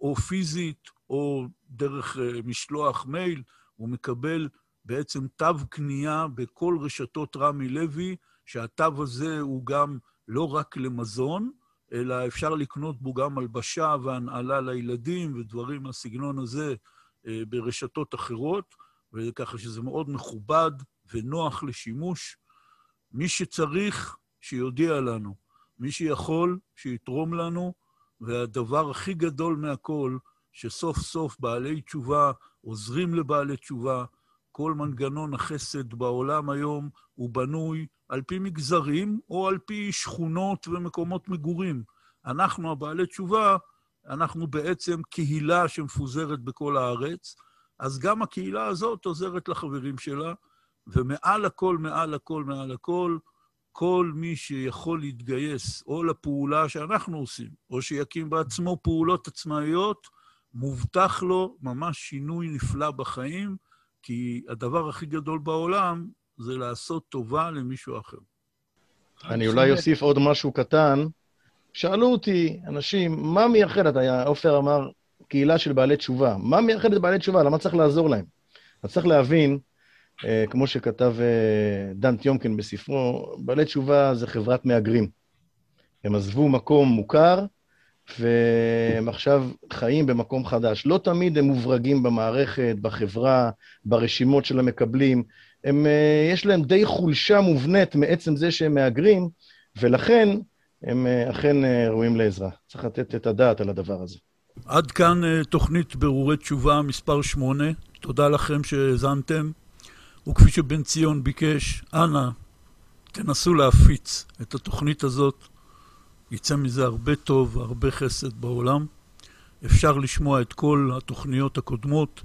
[SPEAKER 1] או פיזית, או דרך אה, משלוח מייל, הוא מקבל בעצם תו קנייה בכל רשתות רמי לוי, שהתו הזה הוא גם לא רק למזון, אלא אפשר לקנות בו גם הלבשה והנעלה לילדים ודברים מהסגנון הזה אה, ברשתות אחרות, וככה שזה מאוד מכובד ונוח לשימוש. מי שצריך, שיודיע לנו. מי שיכול, שיתרום לנו, והדבר הכי גדול מהכל, שסוף סוף בעלי תשובה עוזרים לבעלי תשובה. כל מנגנון החסד בעולם היום הוא בנוי על פי מגזרים או על פי שכונות ומקומות מגורים. אנחנו, הבעלי תשובה, אנחנו בעצם קהילה שמפוזרת בכל הארץ, אז גם הקהילה הזאת עוזרת לחברים שלה, ומעל הכל, מעל הכל, מעל הכל, כל מי שיכול להתגייס או לפעולה שאנחנו עושים, או שיקים בעצמו פעולות עצמאיות, מובטח לו ממש שינוי נפלא בחיים, כי הדבר הכי גדול בעולם זה לעשות טובה למישהו אחר.
[SPEAKER 12] אני אולי אוסיף עוד משהו קטן. שאלו אותי אנשים, מה מייחד, אתה, עופר אמר, קהילה של בעלי תשובה. מה מייחד את בעלי תשובה? למה צריך לעזור להם? אז צריך להבין, אה, כמו שכתב אה, דן טיומקין בספרו, בעלי תשובה זה חברת מהגרים. הם עזבו מקום מוכר, והם עכשיו חיים במקום חדש. לא תמיד הם מוברגים במערכת, בחברה, ברשימות של המקבלים. הם, אה, יש להם די חולשה מובנית מעצם זה שהם מהגרים, ולכן הם אה, אכן אה, ראויים לעזרה. צריך לתת את הדעת על הדבר הזה.
[SPEAKER 1] עד כאן תוכנית ברורי תשובה מספר 8. תודה לכם שהאזנתם. וכפי שבן ציון ביקש, אנא, תנסו להפיץ את התוכנית הזאת. יצא מזה הרבה טוב, הרבה חסד בעולם. אפשר לשמוע את כל התוכניות הקודמות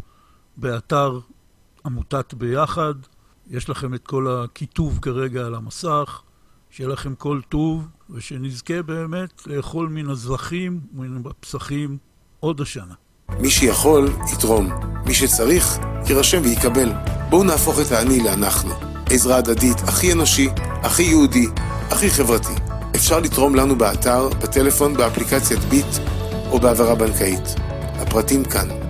[SPEAKER 1] באתר עמותת ביחד. יש לכם את כל הכיתוב כרגע על המסך. שיהיה לכם כל טוב, ושנזכה באמת לאכול מן הזבחים ומן הפסחים עוד השנה.
[SPEAKER 17] מי שיכול, יתרום. מי שצריך, יירשם ויקבל. בואו נהפוך את האני לאנחנו. עזרה הדדית הכי אנושי, הכי יהודי, הכי חברתי. אפשר לתרום לנו באתר, בטלפון, באפליקציית ביט או בהעברה בנקאית. הפרטים כאן.